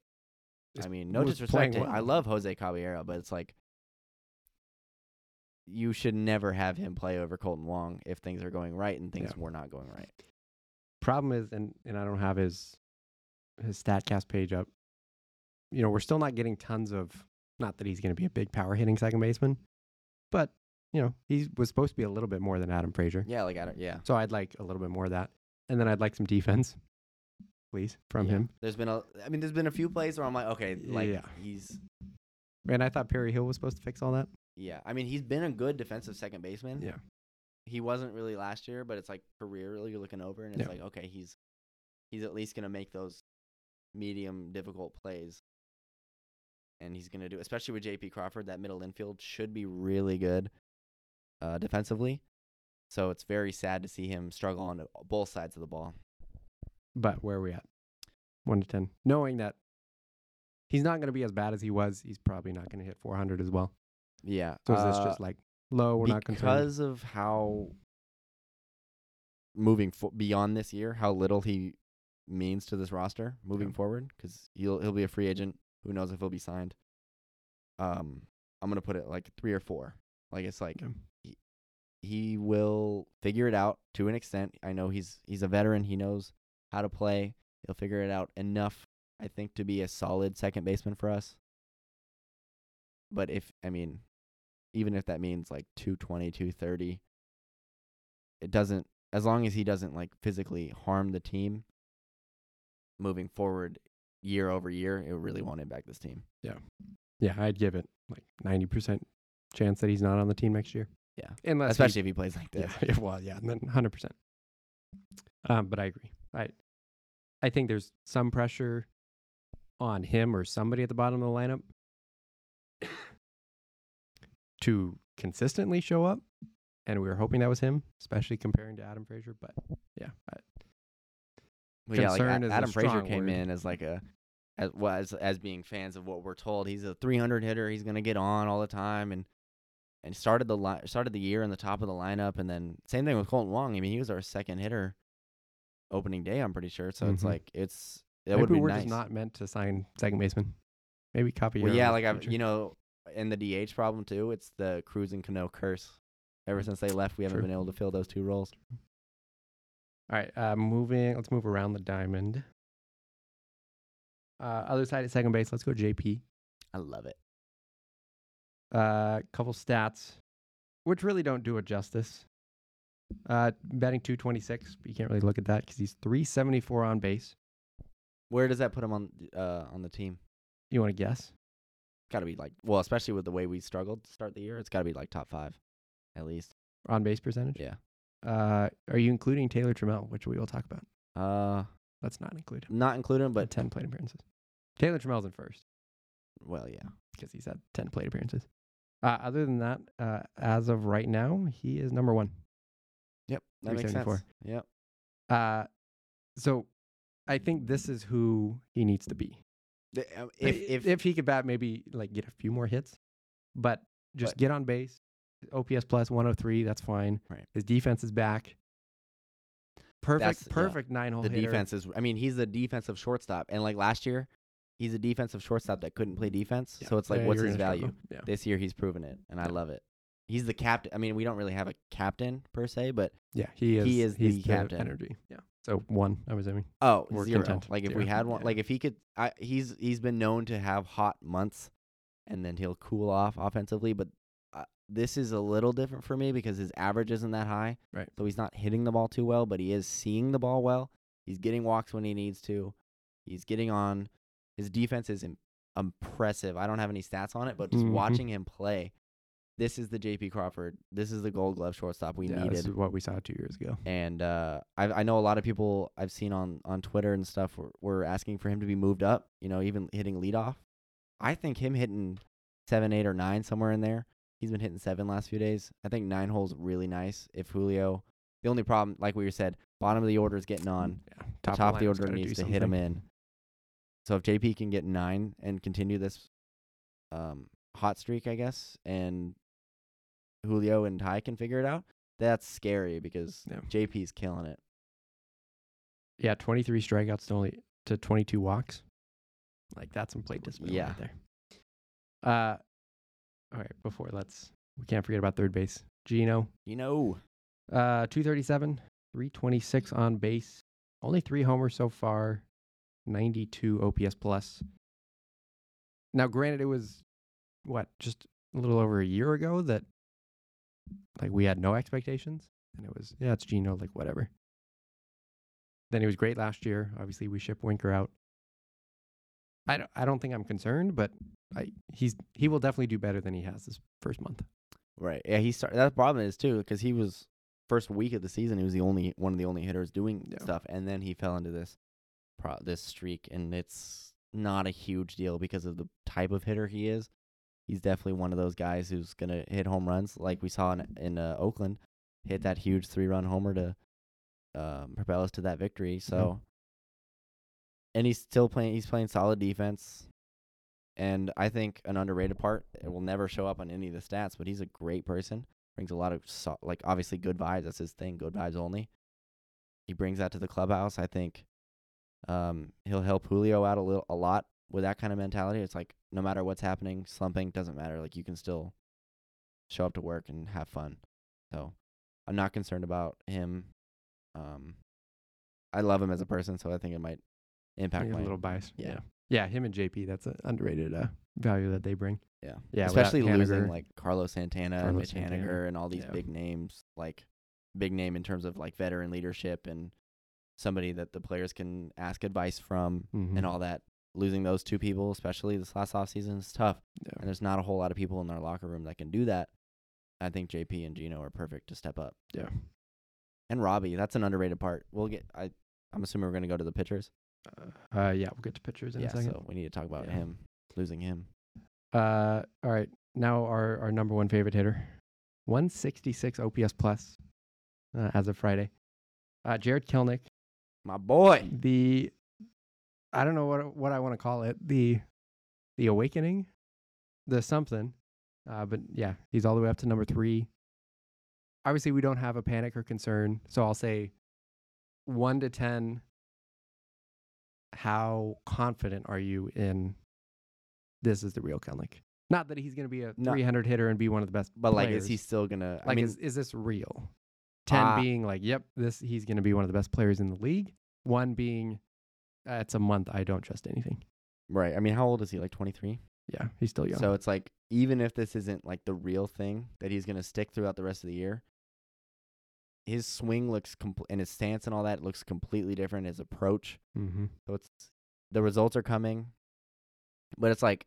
I mean, no disrespect. to- I love Jose Caballero, but it's like you should never have him play over Kolten Wong if things are going right and things Yeah. were not going right. problem is, and and I don't have his his Statcast page up. You know, we're still not getting tons of Not that he's going to be a big power hitting second baseman, but you know he was supposed to be a little bit more than Adam Frazier. Yeah, like I don't. Yeah. So I'd like a little bit more of that, and then I'd like some defense, please, from Yeah. him. There's been a. I mean, there's been a few plays where I'm like, okay, like Yeah. he's. And I thought Perry Hill was supposed to fix all that. Yeah, I mean, he's been a good defensive second baseman. Yeah. He wasn't really last year, but it's like career you're looking over, and it's Yeah. like, okay, he's he's at least gonna make those medium difficult plays, and he's gonna do, especially with J.P. Crawford, that middle infield should be really good, uh, defensively. So it's very sad to see him struggle on both sides of the ball. But where are we at? One to ten, knowing that he's not going to be as bad as he was. He's probably not going to hit 400 as well. Yeah. So is this uh, just like low? We're not concerned. because of how moving fo- beyond this year, how little he means to this roster moving Yeah. forward, because he'll he'll be a free agent. Who knows if he'll be signed? Um, I'm gonna put it like three or four. Like it's like Okay. he will figure it out to an extent. I know he's he's a veteran. He knows how to play. He'll figure it out enough, I think, to be a solid second baseman for us. But if I mean, even if that means like 220, 230, it doesn't as long as he doesn't like physically harm the team moving forward year over year, it really won't impact this team. Yeah, Yeah. I'd give it like 90% chance that he's not on the team next year. Yeah. Unless Especially if he plays like this. yeah, well, yeah, and then 100%. Um, but I agree. I I think there's some pressure on him or somebody at the bottom of the lineup to consistently show up. And we were hoping that was him, especially comparing to Adam Frazier. But yeah, I, Well, yeah, like Concern is Adam Frazier came word. in as like a as well as as being fans of what we're told. He's a 300 hitter. He's gonna get on all the time, and and started the li- started the year in the top of the lineup, and then same thing with Kolten Wong. I mean, he was our second hitter opening day. I'm pretty sure. So it's Mhm. like it's it maybe would be we're nice. just not meant to sign second baseman. Maybe copy. well, yeah, like I've you know, and the DH problem too. It's the Cruz and Cano curse. Ever since they left, we haven't True. been able to fill those two roles. All right, uh, moving. Let's move around the diamond. Uh, other side at second base. Let's go JP. I love it. Uh, couple stats, which really don't do it justice. Uh, batting 226, but you can't really look at that because he's 374 on base. Where does that put him on uh on the team? You want to guess? Got to be like well, especially with the way we struggled to start the year. It's got to be like top five, at least. On base percentage? Yeah. Uh, are you including Taylor Trammell, which we will talk about? Uh, Let's not include him. not including, But but 10 plate appearances. Taylor Trammell's in first well, yeah. because he's had 10 plate appearances. Uh, other than that, uh, as of right now, he is number one. That makes sense. 374. Yep. Uh, so I think this is who he needs to be. The- um, If If if if he could bat, maybe like get a few more hits, but just But- get on base. OPS plus 103, that's fine. Right. His defense is back. Perfect, That's- yeah. perfect nine hole the hitter. defense is, I mean, he's a defensive shortstop, and like last year, he's a defensive shortstop that couldn't play defense. Yeah. So it's like, Yeah, what's his value? Yeah. This year, he's proven it, and I love it. He's the captain. I mean, we don't really have a captain per se, but Yeah, he is. He is he's the captain. Energy. Yeah. So one, I was assuming. Oh, We're zero. content. Like if Zero. we had one, Yeah. like if he could, I, he's he's been known to have hot months, and then he'll cool off offensively. But uh, this is a little different for me because his average isn't that high. Right. So he's not hitting the ball too well, but he is seeing the ball well. He's getting walks when he needs to. He's getting on. His defense is impressive. I don't have any stats on it, but just Mhm. watching him play, this is the J.P. Crawford. This is the Gold Glove shortstop we yeah, needed this is what we saw two years ago. and uh, I I know a lot of people I've seen on on Twitter and stuff were, were asking for him to be moved up. You know, even hitting leadoff. I think him hitting seven, eight, or nine somewhere in there. He's been hitting seven last few days. I think nine holes really nice. If Julio, the only problem, like we said, bottom of the order is getting on. Yeah. The top, of the order needs to hit him in. So if JP can get nine and continue this um, hot streak, I guess, and Julio and Ty can figure it out, that's scary because Yeah. JP's killing it. Yeah, 23 strikeouts to only to 22 walks. Like that's some plate discipline Yeah. right there. Uh, all right. Before let's we can't forget about third base. Geno, You know, uh, 237, 326 on base, only three homers so far, 92 OPS plus. Now, granted, it was what just a little over a year ago that like we had no expectations, and it was yeah, it's Geno, like whatever. Then he was great last year. Obviously, we ship Winker out. I don't, I don't think I'm concerned, but I he's he will definitely do better than he has this first month. Right. Yeah, he started. That problem is too because he was first week of the season. He was the only one of the only hitters doing Yeah. stuff, and then he fell into this pro this streak, and it's not a huge deal because of the type of hitter he is. He's definitely one of those guys who's gonna hit home runs, like we saw in in uh, Oakland, hit that huge three run homer to um, propel us to that victory. So, and he's still playing. He's playing solid defense. And I think an underrated part, it will never show up on any of the stats, but he's a great person. Brings a lot of so, like obviously good vibes. That's his thing. Good vibes only. He brings that to the clubhouse. I think um, he'll help Julio out a little, a lot with that kind of mentality. It's like no matter what's happening, slumping doesn't matter. Like you can still show up to work and have fun. So I'm not concerned about him. Um, I love him as a person, so I think it might impact my a little bias. yeah. yeah, yeah. Him and JP, that's an underrated uh, value that they bring. Yeah. Yeah, Especially losing like Carlos Santana and Carlos Mitch Santana, Haniger and all these yeah. big names, like big name in terms of like veteran leadership and somebody that the players can ask advice from Mhm. and all that. Losing those two people, especially this last offseason, is tough. Yeah. And there's not a whole lot of people in their locker room that can do that. I think JP and Geno are perfect to step up. Yeah. And Robbie, that's an underrated part. We'll get I I'm assuming we're gonna go to the pitchers. Uh, uh, yeah, we'll get to pitchers in yeah, a second. so we need to talk about Yeah. him. Losing him. Uh, all right. Now our, our number one favorite hitter, 166 OPS plus uh, as of Friday. Uh, Jarred Kelenic, My boy. the I don't know what what I want to call it the the awakening, the something. Uh, but yeah, he's all the way up to number three. Obviously, we don't have a panic or concern, so I'll say one to ten. How confident are you in this is the real Kelenic? Not that he's going to be a No. 300 hitter and be one of the best. But like is he still gonna Like, I mean is, is this real? 10 Ah. being like, yep, this he's going to be one of the best players in the league. One being, it's a month. I don't trust anything. Right. I mean, how old is he? Like 23? Yeah, he's still young. So it's like, even if this isn't like the real thing that he's going to stick throughout the rest of the year, his swing looks compl- and his stance and all that looks completely different. His approach. mm-hmm. So it's the results are coming, but it's like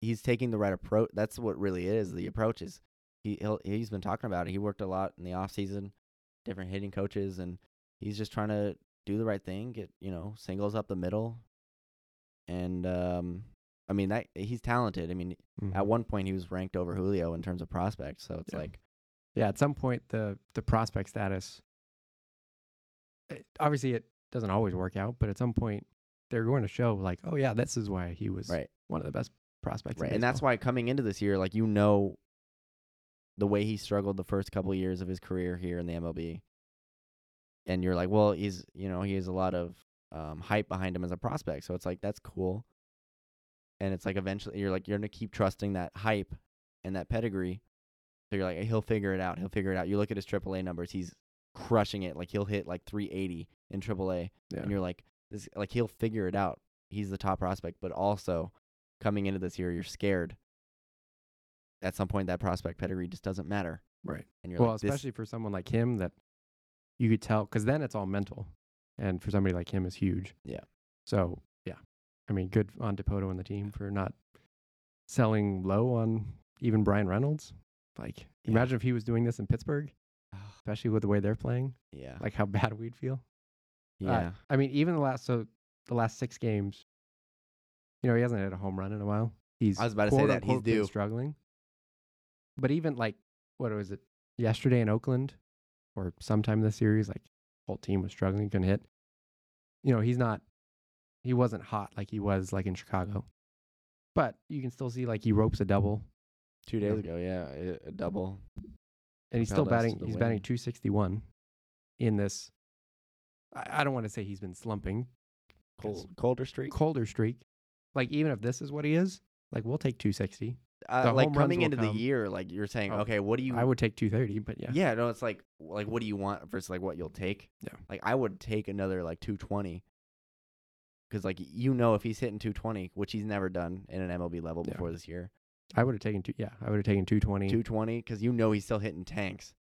he's taking the right approach. That's what really is the approach is he he'll, he's been talking about it. He worked a lot in the off season, different hitting coaches, and he's just trying to do the right thing. Get you know singles up the middle, and um, I mean that he's talented. I mean at one point he was ranked over Julio in terms of prospects. So it's Yeah. like yeah, at some point, the the prospect status. It, obviously, it doesn't always work out, but at some point, they're going to show like, oh yeah, this is why he was right. one of the best prospects. Right. And that's why coming into this year, like you know the way he struggled the first couple years of his career here in the MLB. And you're like, well, he's you know, he has a lot of um, hype behind him as a prospect. So it's like that's cool. And it's like eventually you're like you're gonna keep trusting that hype and that pedigree. So you're like, he'll figure it out. He'll figure it out. You look at his AAA numbers, he's crushing it. Like he'll hit like 380 in AAA, yeah. and you're like, this like he'll figure it out. He's the top prospect, but also coming into this year, you're scared. At some point, that prospect pedigree just doesn't matter, right. and you're Well, like, especially for someone like him that you could tell, because then it's all mental, and for somebody like him, is huge. Yeah. So yeah, I mean, good on Dipoto and the team for not selling low on even Bryan Reynolds. Like, Yeah. imagine if he was doing this in Pittsburgh, especially with the way they're playing. yeah, Like how bad we'd feel. Uh, yeah, I mean, even the last so the last six games, you know, he hasn't hit a home run in a while. He's I was about to say that. He's due. struggling. But even like what was it yesterday in Oakland, or sometime in the series, like whole team was struggling, couldn't hit. You know, he's not. He wasn't hot like he was like in Chicago, but you can still see like he ropes a double, two days ago, yeah, a, double. and he's still batting. He's batting 261 in this. I, I don't want to say he's been slumping. Cold, colder streak. colder streak. Like even if this is what he is, like we'll take 260. Uh, like coming into the year, like you're saying, Oh, okay, what do you? I would take 230, but yeah. yeah. no, it's like like what do you want versus like what you'll take. Yeah. Like I would take another like 220. Because like you know if he's hitting 220, which he's never done in an MLB level Yeah. before this year, I would have taken two. Yeah, I would have taken 220. 220 because you know he's still hitting tanks.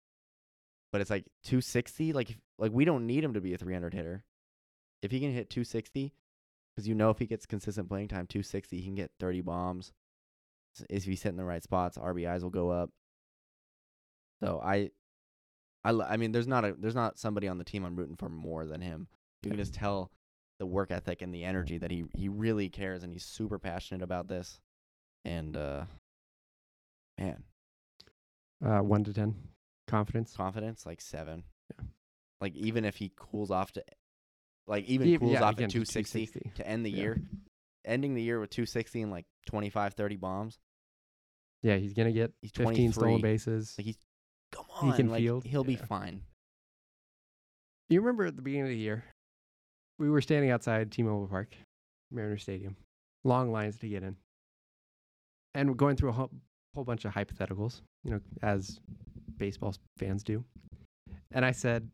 But it's like 260. Like if, like we don't need him to be a 300 hitter. If he can hit 260, because you know if he gets consistent playing time, 260, he can get 30 bombs. If he's hitting the right spots, RBIs will go up. So I, I, I mean, there's not a there's not somebody on the team I'm rooting for more than him. You can just tell the work ethic and the energy that he he really cares and he's super passionate about this. And uh, man, Uh, one to ten, confidence. confidence like seven. Yeah. Like even if he cools off to, like even Ev- cools yeah, off at to 260, 260. to end the Yeah. year, ending the year with 260 and like 25, 30 bombs. Yeah, he's gonna get He's 15 stolen bases. Like he's come on, He can like, field. He'll be Yeah. fine. You remember at the beginning of the year, we were standing outside T-Mobile Park, Mariner Stadium, long lines to get in, and we're going through a whole, whole bunch of hypotheticals, you know, as baseball fans do. And I said,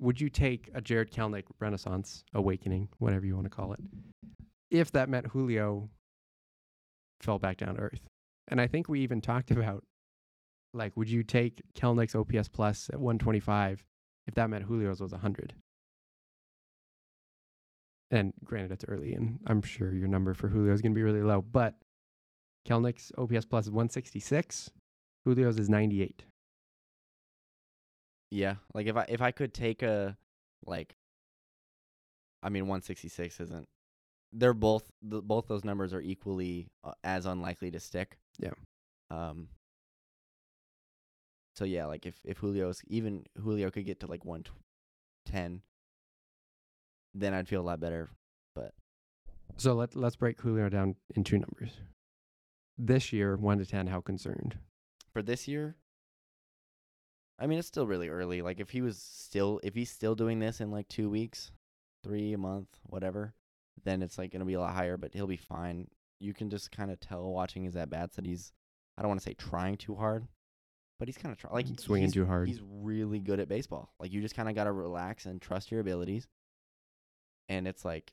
"Would you take a Jarred Kelenic Renaissance awakening, whatever you want to call it, if that meant Julio fell back down to earth?" And I think we even talked about like, would you take Kelenic's OPS plus at 125 if that meant Julio's was 100? And granted, it's early, and I'm sure your number for Julio is going to be really low, but Kelenic's OPS plus is 166, Julio's is 98. Yeah, like if I if I could take a like, I mean 166 isn't. They're both the, both those numbers are equally uh, as unlikely to stick. Yeah. Um. So yeah, like if if Julio's even Julio could get to like 110, then I'd feel a lot better. But so let, let's break Julio down in two numbers. This year, 1 to 10, how concerned? For this year, I mean it's still really early. Like if he was still if he's still doing this in like two weeks, three a month, whatever, then it's like gonna be a lot higher. But he'll be fine. You can just kind of tell watching his at bats that he's I don't want to say trying too hard, but he's kind of trying like mm, Swinging he's, too hard. He's really good at baseball. Like you just kind of gotta relax and trust your abilities. And it's like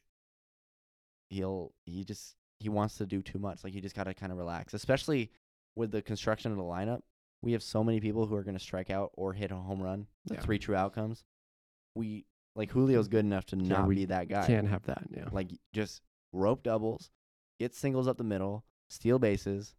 he'll he just he wants to do too much. Like you just gotta kind of relax, especially with the construction of the lineup. We have so many people who are gonna strike out or hit a home run. The Yeah. three true outcomes. We like Julio's good enough to not we be that guy. Can't have that. Yeah. Like just rope doubles, get singles up the middle, steal bases,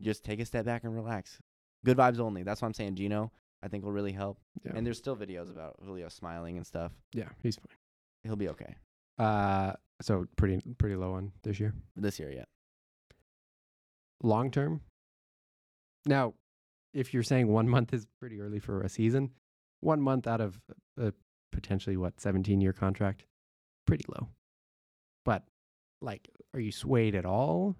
just take a step back and relax. Good vibes only. That's why I'm saying Geno. I think will really help. yeah. And there's still videos about Julio smiling and stuff. yeah, he's fine. He'll be okay Uh, so pretty pretty low on this year. this year. Yeah. long term. Now, if you're saying one month is pretty early for a season, one month out of a potentially what 17 year contract, pretty low. But like, are you swayed at all?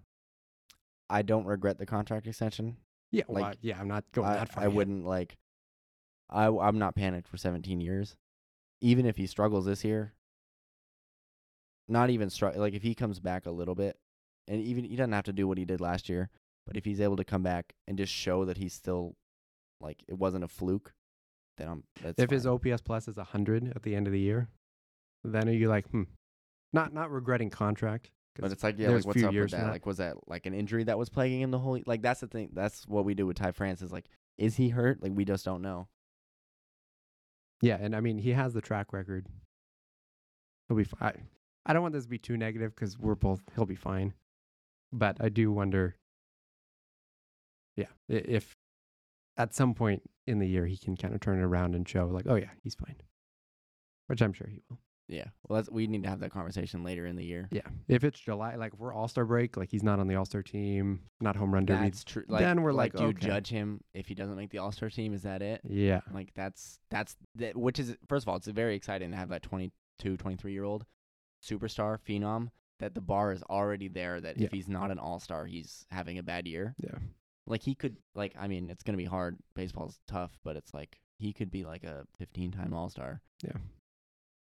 I don't regret the contract extension. Yeah, Like, well, yeah. I'm not going I, that far. I yet. wouldn't like. I I'm not panicked for 17 years, even if he struggles this year. Not even struggle. Like if he comes back a little bit, and even he doesn't have to do what he did last year, but if he's able to come back and just show that he's still, like it wasn't a fluke, then I'm. That's If his. OPS plus is 100 at the end of the year, then are you like, hmm, not not regretting contract? But it's like, yeah, like what's up with years from that? that. Like, was that like an injury that was plaguing him the whole? Like, that's the thing. That's what we do with Ty France. Is like, is he hurt? Like, we just don't know. Yeah, and I mean he has the track record. He'll be fine. I don't want this to be too negative because we're both. He'll be fine, but I do wonder. Yeah, if at some point in the year he can kind of turn it around and show like, oh yeah, he's fine, which I'm sure he will. Yeah. Well, that's we need to have that conversation later in the year. Yeah, if it's July, like if we're All Star break, like he's not on the All Star team, not home run derby. That's true. Like, then we're like, like, do you judge him if he doesn't make the All Star team? Is that it? Yeah, Like, that's that's that. Which is first of all, it's very exciting to have that 22, 23 year old superstar phenom. That the bar is already there. That Yeah. if he's not an All Star, he's having a bad year. yeah, Like he could. Like I mean, it's gonna be hard. Baseball's tough, but it's like he could be like a fifteen time All Star. Yeah.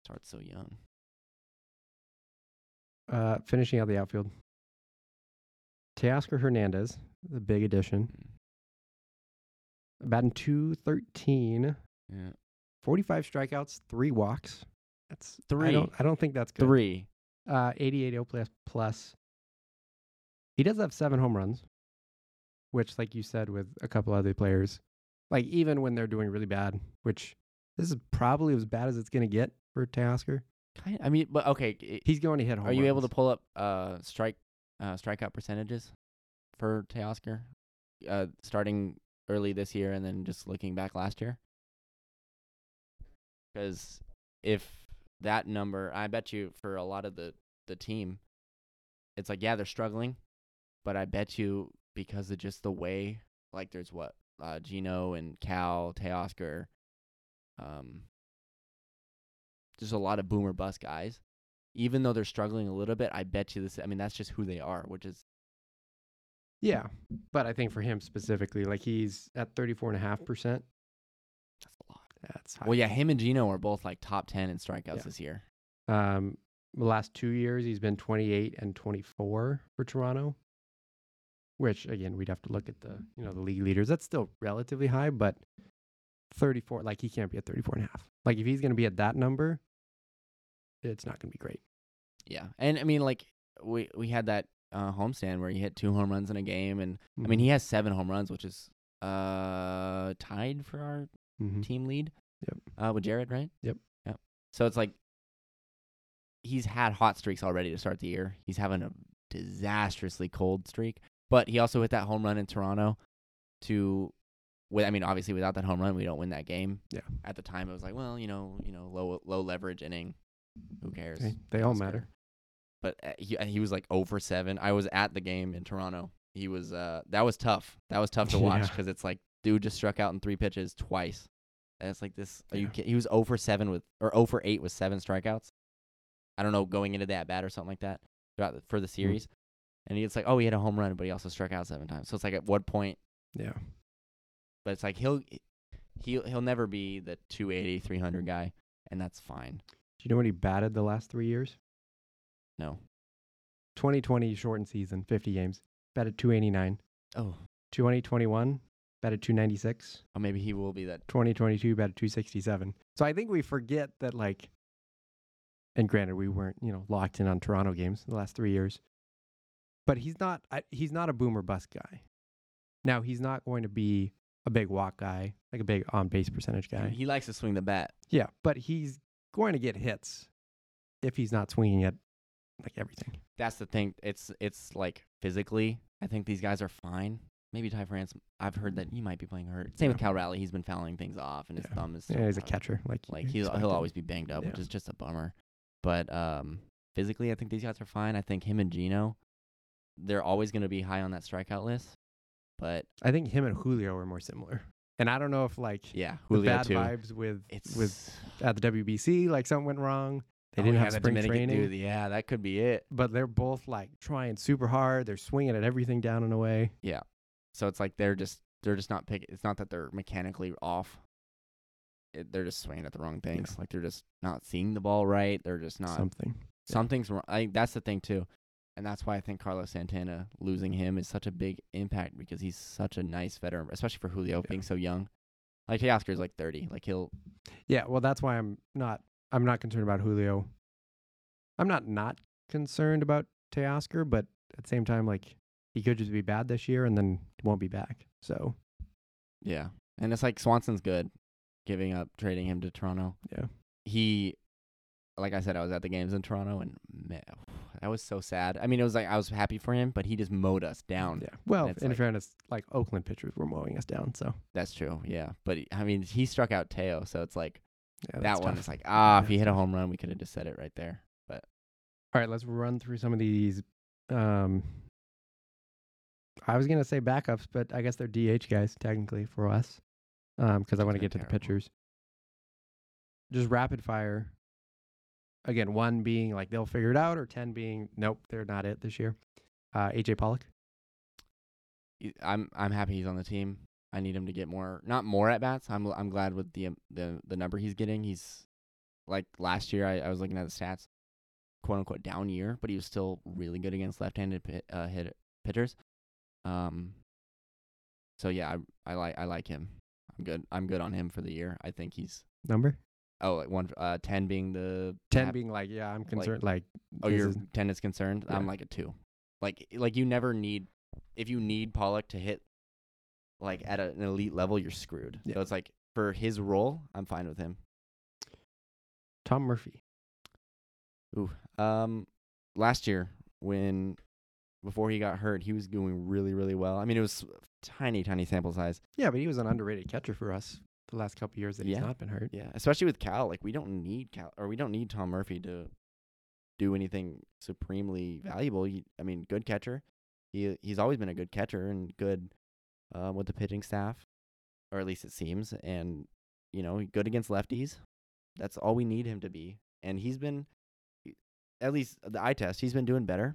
Starts so young. uh, finishing out the outfield. Teoscar Hernandez, the big addition, batting 213, Yeah. 45 strikeouts, three walks. That's I Three. don't, I don't think that's good. Three. Uh, 88 OPS plus, He does have seven home runs, which, like you said, with a couple other players, like even when they're doing really bad, which this is probably as bad as it's going to get for Teoscar. Kind I mean, but okay. i- He's going to hit home Are you able to pull up uh strike uh strikeout percentages for Teoscar? Uh starting early this year and then just looking back last year? Cuz if that number, I bet you for a lot of the the team it's like yeah, they're struggling, but I bet you because of just the way like there's what uh Geno and Cal, Teoscar um there's a lot of boomer bust guys even though they're struggling a little bit, I bet you this. I mean, that's just who they are, which is Yeah, but I think for him specifically, like he's at 34.5%. that's a lot. That's high. Well, yeah, him and Geno are both like top ten in strikeouts Yeah. this year. Um, the last two years, he's been 28 and 24 for Toronto. Which again, we'd have to look at the you know the league leaders. That's still relatively high, but 34, like he can't be at 34 and a half. Like if he's going to be at that number, it's not going to be great. Yeah, and I mean, like we we had that uh, homestand where he hit two home runs in a game, and I mean, he has seven home runs, which is uh tied for our Mhm. team lead. Yep. Uh, with Jared, right? Yep. Yep. So it's like he's had hot streaks already to start the year. He's having a disastrously cold streak, but he also hit that home run in Toronto to. With, I mean, obviously, without that home run, we don't win that game. Yeah. At the time, it was like, well, you know, you know, low low leverage inning. Who cares? They, they all matter. But uh, he he was like 0 for 7. I was at the game in Toronto. He was uh that was tough. That was tough to watch Yeah. because it's like dude just struck out in three pitches twice. And it's like this. Are you? Yeah. kid- He was 0 for 7 with or 0 for 8 with seven strikeouts. I don't know going into that bat or something like that throughout the, for the series. And it's like, oh, he had a home run, but he also struck out seven times. So it's like, at what point? Yeah. But it's like he'll he'll he'll never be the 280, 300 guy, and that's fine. Do you know what he batted the last three years? No. 2020 shortened season, 50 games, batted 289. Oh, 2021 batted 296. Oh, maybe he will be that. 2022 batted 267. So I think we forget that, like, and granted, we weren't, you know, locked in on Toronto games the last three years, but he's not he's not a boomer bust guy. Now, he's not going to be a big walk guy, like a big on base percentage guy. He likes to swing the bat. yeah, but he's going to get hits if he's not swinging at like everything. that's the thing. It's it's like physically, I think these guys are fine. Maybe Ty France. I've heard that he might be playing hurt. Same with Yeah. Cal Raleigh. He's been fouling things off, and his Yeah. thumb is. Yeah, he's a catcher. Like, Like you he'll expect he'll always be banged up, which is just a bummer. But um, physically, I think these guys are fine. I think him and Geno, they're always going to be high on that strikeout list. But I think him and Julio are more similar. And I don't know if like yeah, the Julio bad too. vibes with It's with at the WBC, like something went wrong. They Oh, didn't have spring Dominican training, dude, yeah, that could be it. but they're both like trying super hard. They're swinging at everything down and away. Yeah. So it's like they're just they're just not picking. It's not that they're mechanically off. It, they're just swinging at the wrong things. Like they're just not seeing the ball right. They're just not Something. yeah. something's wrong. I think that's the thing too, and that's why I think Carlos Santana losing him is such a big impact because he's such a nice veteran, especially for Julio Yeah. being so young. Like Teoscar's like thirty. Like he'll Yeah, well, that's why I'm not. I'm not concerned about Julio. I'm not not concerned about Teoscar, but at the same time, like he could just be bad this year and then won't be back. So yeah, and it's like Swanson's good, giving up trading him to Toronto. yeah, he like I said, I was at the games in Toronto and man, that was so sad. I mean, it was like I was happy for him, but he just mowed us down. yeah. Well, in like- fairness, like Oakland pitchers were mowing us down. So That's true, yeah. But he- I mean, he struck out Teo, so it's like yeah, that one tough. is like ah, if he hit a home run, we could have just said it right there. But All right, let's run through some of these. Um, I was gonna say backups, but I guess they're DH guys technically for us, um, because I want to get to the pitchers. Just rapid fire. Again, one being like they'll figure it out, or ten being nope, they're not it this year. Uh, AJ Pollock. I'm I'm happy he's on the team. I need him to get more, not more at bats. I'm I'm glad with the um, the the number he's getting. He's like last year. I, I was looking at the stats, quote unquote down year, but he was still really good against left-handed pit, uh, hit pitchers. Um. So yeah, I I like I like him. I'm good. I'm good on him for the year. I think he's Number oh like one uh ten being the ten being like yeah, I'm concerned. Like, oh your is- ten is concerned. I'm like a two. Like like you never need if you need Pollock to hit like at a, an elite level, you're screwed. Yeah. So it's like for his role, I'm fine with him. Tom Murphy. Ooh. Um last year when before he got hurt, he was doing really, really well. I mean, it was tiny, tiny sample size. Yeah, but he was an underrated catcher for us the last couple years that Yeah. he's not been hurt. Yeah, especially with Cal. Like we don't need Cal, or we don't need Tom Murphy to do anything supremely valuable. He, I mean, good catcher. He he's always been a good catcher and good um, with the pitching staff, or at least it seems. And you know, good against lefties. That's all we need him to be. And he's been, at least the eye test, he's been doing better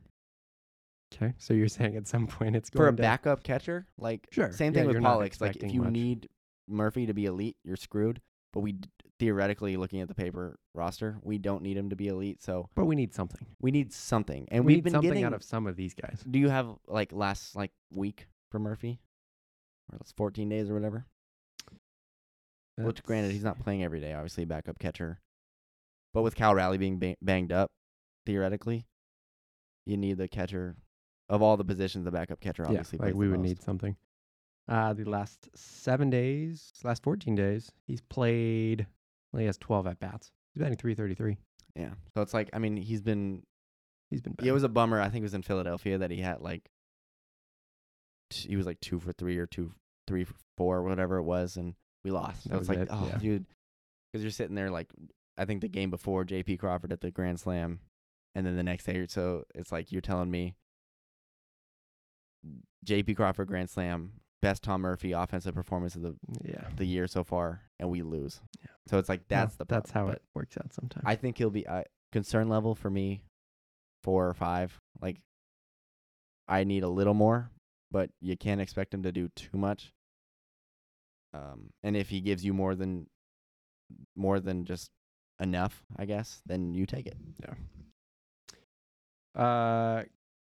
Okay, so you're saying at some point it's for a to- backup catcher. Like Sure. same Yeah, thing with you're not Pollock. Like if expecting you much. need Murphy to be elite, you're screwed. But we theoretically, looking at the paper roster, we don't need him to be elite. So But we need something. we need something, and we we've need been something getting. out of some of these guys. do you have like last like week for Murphy, or it's 14 days or whatever? Which, granted, he's not playing every day. Obviously, backup catcher. But with Cal Raleigh being ba- banged up, theoretically, you need the catcher of all the positions. The backup catcher yeah, obviously like plays we would most. need something. Uh, the last seven days, last 14 days, he's played, well, he has 12 at bats. He's batting 333. Yeah. So it's like I mean he's been He's been Yeah, it was a bummer. I think it was in Philadelphia that he had like t- he was like two for three or two three for four, whatever it was, and we lost. So That was like, it, oh, yeah. dude, because you're sitting there like I think the game before J.P. Crawford at the Grand Slam, and then the next day or so, it's like you're telling me J.P. Crawford Grand Slam, best Tom Murphy offensive performance of the yeah. the year so far, and we lose. Yeah. So it's like that's the that's how problem. it works out sometimes. I think he'll be uh, concern level for me, four or five. Like, I need a little more, but you can't expect him to do too much. Um, and if he gives you more than more than just enough, I guess, then you take it. Yeah. Uh,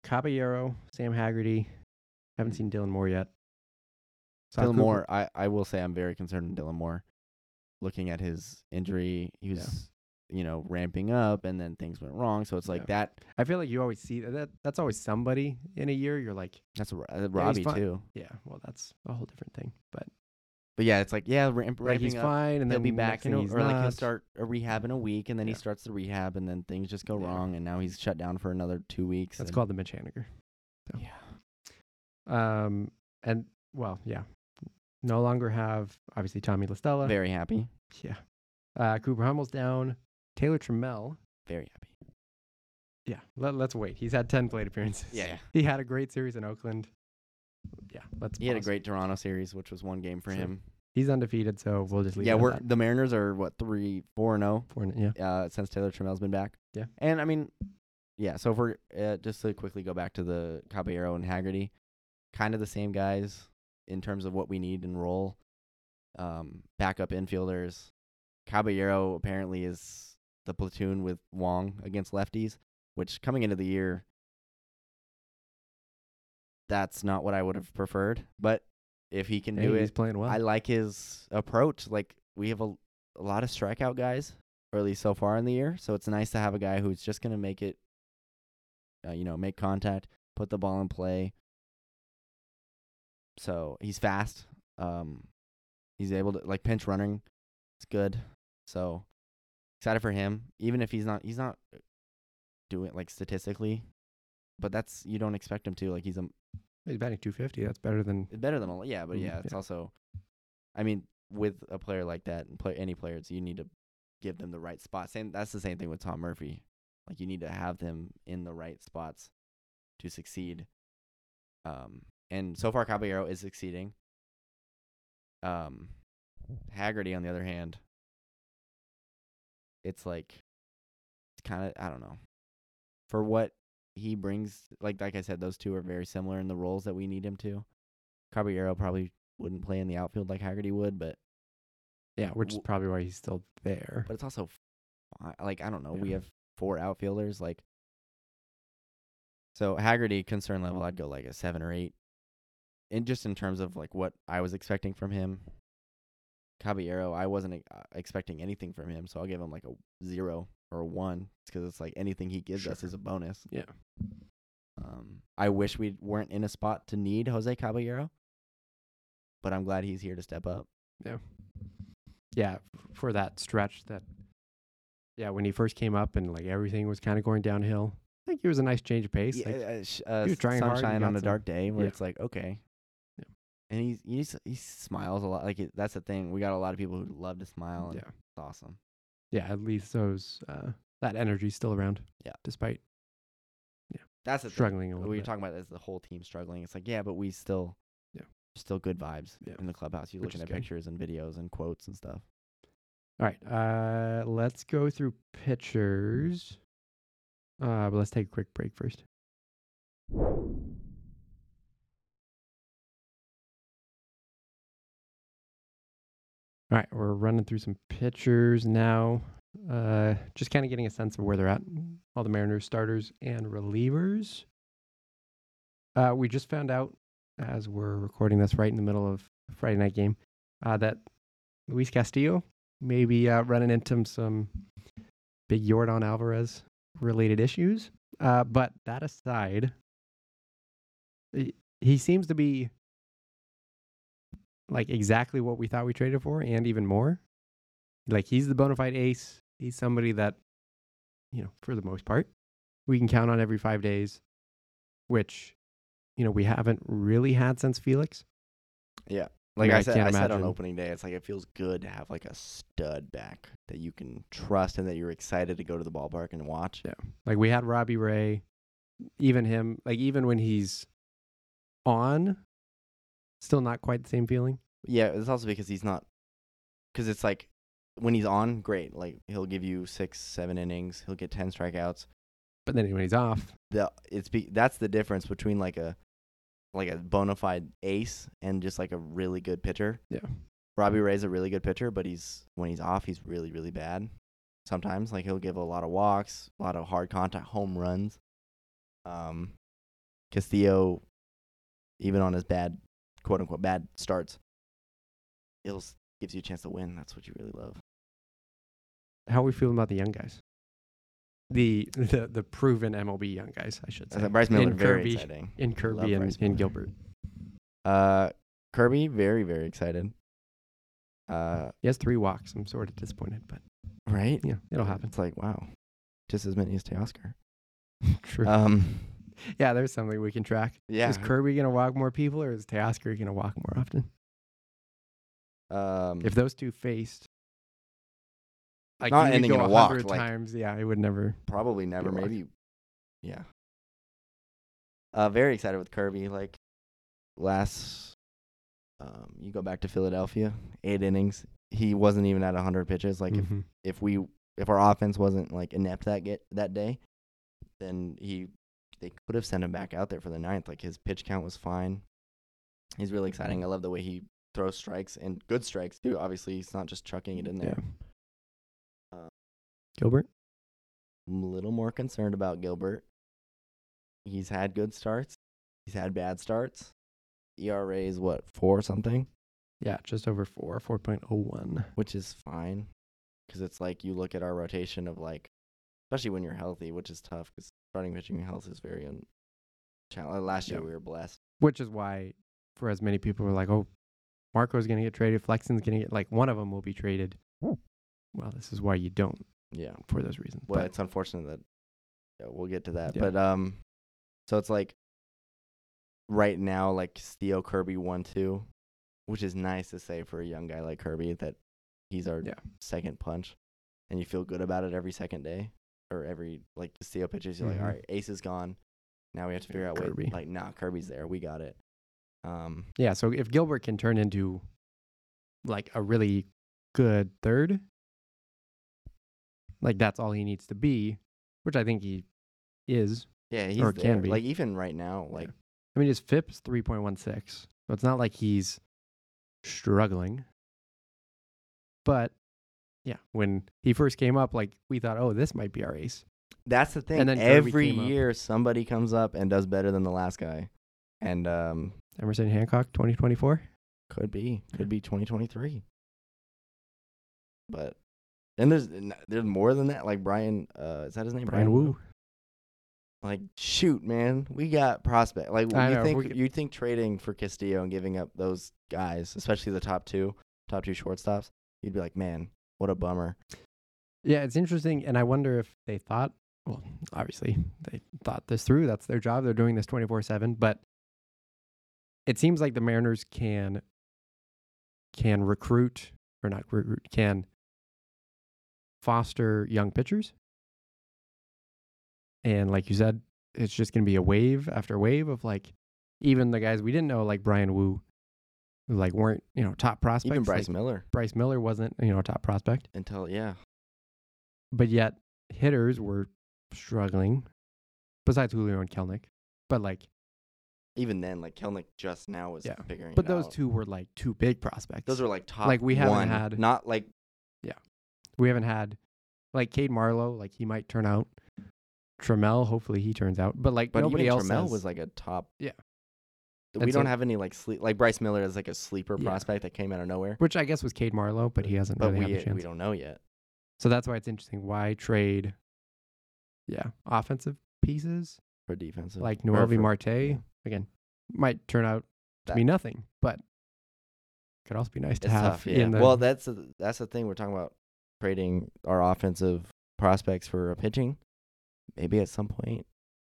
Caballero, Sam Haggerty. Haven't seen Dylan Moore yet. Dylan Cooper- Moore, I, I will say I'm very concerned with Dylan Moore. Looking at his injury, he Yeah. was, you know, ramping up, and then things went wrong. So it's like Yeah. that. I feel like you always see that, that. That's always somebody in a year. You're like, That's a, uh, Robbie fine. too. yeah, well, that's a whole different thing. But But yeah, it's like yeah, ramp, he's up. fine, and then he'll then be back in thing a, he's or like he'll start a rehab in a week and then he starts the rehab and then things just go Yeah. wrong and now he's shut down for another two weeks. That's and- called the Mitch Haniger. So. Yeah. Um, and well, yeah, no longer have obviously Tommy La Stella. Very happy. Yeah. Uh, Cooper Hummel's down. Taylor Trammell. Very happy. Yeah. Let, let's wait. He's had 10 plate appearances. Yeah. yeah. He had a great series in Oakland. Yeah. Let's. He had a great Toronto series, which was one game for Sure. him. He's undefeated, so we'll just leave. Yeah, it we're that. the Mariners are what three, four and zero Four n- yeah. uh, since Taylor Trammell's been back. Yeah. And I mean, yeah. So if we're uh, just to quickly go back to the Caballero and Haggerty, kind of the same guys in terms of what we need and role. Um, backup infielders. Caballero apparently is the platoon with Wong against lefties, which coming into the year, that's not what I would have preferred. But if he can do he's it, playing well. I like his approach. Like we have a, a lot of strikeout guys, or at least so far in the year. So it's nice to have a guy who's just gonna make it, uh, you know, make contact, put the ball in play. So he's fast. Um, he's able to like pinch running. It's good. So excited for him. Even if he's not, he's not doing like statistically, but that's you don't expect him to. Like he's a he's batting 250. That's better than. better than a yeah, but Mm, yeah, it's yeah. also. I mean, with a player like that and play any players, you need to give them the right spot. Same. That's the same thing with Tom Murphy. Like you need to have them in the right spots to succeed. Um, and so far Caballero is succeeding. Um, Haggerty on the other hand, it's like, it's kind of I don't know, for what he brings. Like like I said, those two are very similar in the roles that we need him to. Caballero probably wouldn't play in the outfield like Haggerty would, but Yeah, which is probably why he's still there. but it's also like I don't know. We have four outfielders like. So Haggerty concern level, I'd go like a seven or eight, and just in terms of like what I was expecting from him. Caballero, I wasn't uh, expecting anything from him, so I'll give him like a zero or a one, because it's like anything he gives us is a bonus. Yeah. Um, I wish we weren't in a spot to need Jose Caballero, but I'm glad he's here to step up. yeah, Yeah, for that stretch that, yeah, when he first came up and like everything was kind of going downhill, I think it was a nice change of pace. Yeah, like, uh, uh, he was trying hard, he sunshine got on a some- dark day where yeah. it's like okay. And he's he's he smiles a lot. Like it, that's the thing. We got a lot of people who love to smile. And yeah, it's awesome. yeah, at least those uh, that energy's still around. Yeah. despite yeah, That's the thing. struggling a little we were bit. talking about as the whole team struggling. It's like, yeah, but we still, Yeah. still good vibes Yeah. in the clubhouse. You looking at good. pictures and videos and quotes and stuff. All right, uh, let's go through pictures. Uh, but let's take a quick break first. All right, we're running through some pictures now. Uh, just kind of getting a sense of where they're at. All the Mariners starters and relievers. Uh, we just found out as we're recording this right in the middle of Friday night game uh, that Luis Castillo maybe uh, running into some big Yordan Alvarez related issues. Uh, but that aside, he seems to be like exactly what we thought we traded for and even more. Like he's the bona fide ace. He's somebody that, you know, for the most part, we can count on every five days, which, you know, we haven't really had since Felix. Yeah. Like mean, I, I said, I can't said on opening day, it's like it feels good to have like a stud back that you can trust and that you're excited to go to the ballpark and watch. Yeah. Like we had Robbie Ray, even him, like even when he's on, still not quite the same feeling. Yeah, it's also because he's not, because it's like when he's on, great. Like he'll give you six, seven innings. He'll get ten strikeouts. But then when he's off, The it's be, that's the difference between like a like a bona fide ace and just like a really good pitcher. Yeah. Robbie Ray's a really good pitcher, but he's when he's off, he's really really bad. Sometimes like he'll give a lot of walks, a lot of hard contact, home runs. Um, Castillo, even on his bad, quote unquote bad starts, it'll s- gives you a chance to win. That's what you really love. how are we feeling about the young guys? The the the proven MLB young guys, I should say. said Bryce Miller, in very Kirby, exciting. in Kirby and in Gilbert. Uh, Kirby, very very excited. Uh, He has three walks. I'm sort of disappointed, but right? yeah, it'll happen. It's like wow, just as many as Teoscar. True. Um, yeah, there's something we can track. yeah. Is Kirby gonna walk more people, or is Teoscar gonna walk more often? um, If those two faced, like Not you could ending go in a walk, like- times, yeah, it would never. probably never, Good luck. maybe. Yeah. Uh, very excited with Kirby. Like last, um, you go back to Philadelphia, eight innings. He wasn't even at 100 pitches. Like if Mhm. if we if our offense wasn't like inept that get that day, then he they could have sent him back out there for the ninth. Like his pitch count was fine. He's really exciting. I love the way he throws strikes and good strikes too. Obviously, he's not just chucking it in there. Yeah. Uh, Gilbert. I'm a little more concerned about Gilbert. He's had good starts. He's had bad starts. ERA is what four something, Yeah, just over four, four point oh one. which is fine, because it's like you look at our rotation of like, especially when you're healthy, which is tough because starting pitching health is very un. challenge. Last year Yeah. we were blessed. Which is why, for as many people were like, "Oh, Marco's gonna get traded, Flexen's gonna get like one of them will be traded." Well, this is why you don't Yeah. for those reasons. Well, but it's unfortunate that yeah, we'll get to that. Yeah. But um so it's like right now like Steel Kirby 1 2, which is nice to say for a young guy like Kirby that he's our Yeah. second punch and you feel good about it every second day or every like the Steel pitches you're Mhm. like all right, Ace is gone. Now we have to figure out Kirby. wait like nah, Kirby's there. We got it. Um yeah, so if Gilbert can turn into like a really good third, like that's all he needs to be, which I think he is. yeah, he's Or there. can be. Like even right now like I mean, his FIP's three point one six, so it's not like he's struggling. But yeah, when he first came up, like we thought, oh, this might be our ace. That's the thing. And then Every came up. year somebody comes up and does better than the last guy. And um Emerson Hancock, twenty twenty four. could be could be 2023. But and there's there's more than that like Brian uh is that his name? Bryan Woo. Like, shoot, man, we got prospect. Like, I you know, think you think trading for Castillo and giving up those guys, especially the top two, top two shortstops, you'd be like, man, what a bummer. Yeah, it's interesting, and I wonder if they thought. Well, obviously they thought this through. That's their job. They're doing this twenty four seven. But it seems like the Mariners can can recruit or not recruit can foster young pitchers, and like you said, it's just going to be a wave after wave of like even the guys we didn't know, like Bryan Woo, who like weren't you know top prospects. Even Bryce like, Miller Bryce Miller wasn't you know a top prospect until yeah, but yet hitters were struggling besides Julio and Kelenic. But like even then, like Kelenic just now was Yeah. figuring. but those out. two were like two big prospects. those are like top. Like, we haven't one, had- not like yeah, we haven't had like Cade Marlowe, like he might turn out. Trammell, hopefully he turns out. But like But nobody even else Trammell has- was like a top. Yeah. We And don't so- have any like sleep like Bryce Miller is like a sleeper Yeah. prospect that came out of nowhere. which I guess was Cade Marlowe, but he hasn't But really we had a chance. we don't know yet. So that's why it's interesting. Why trade? Yeah, offensive pieces For defensive, like or for- Marte yeah. again might turn out to That- be nothing, but could also be nice to It's have tough, yeah. in the well, that's the, that's the thing we're talking about trading our offensive prospects for a pitching. Maybe at some point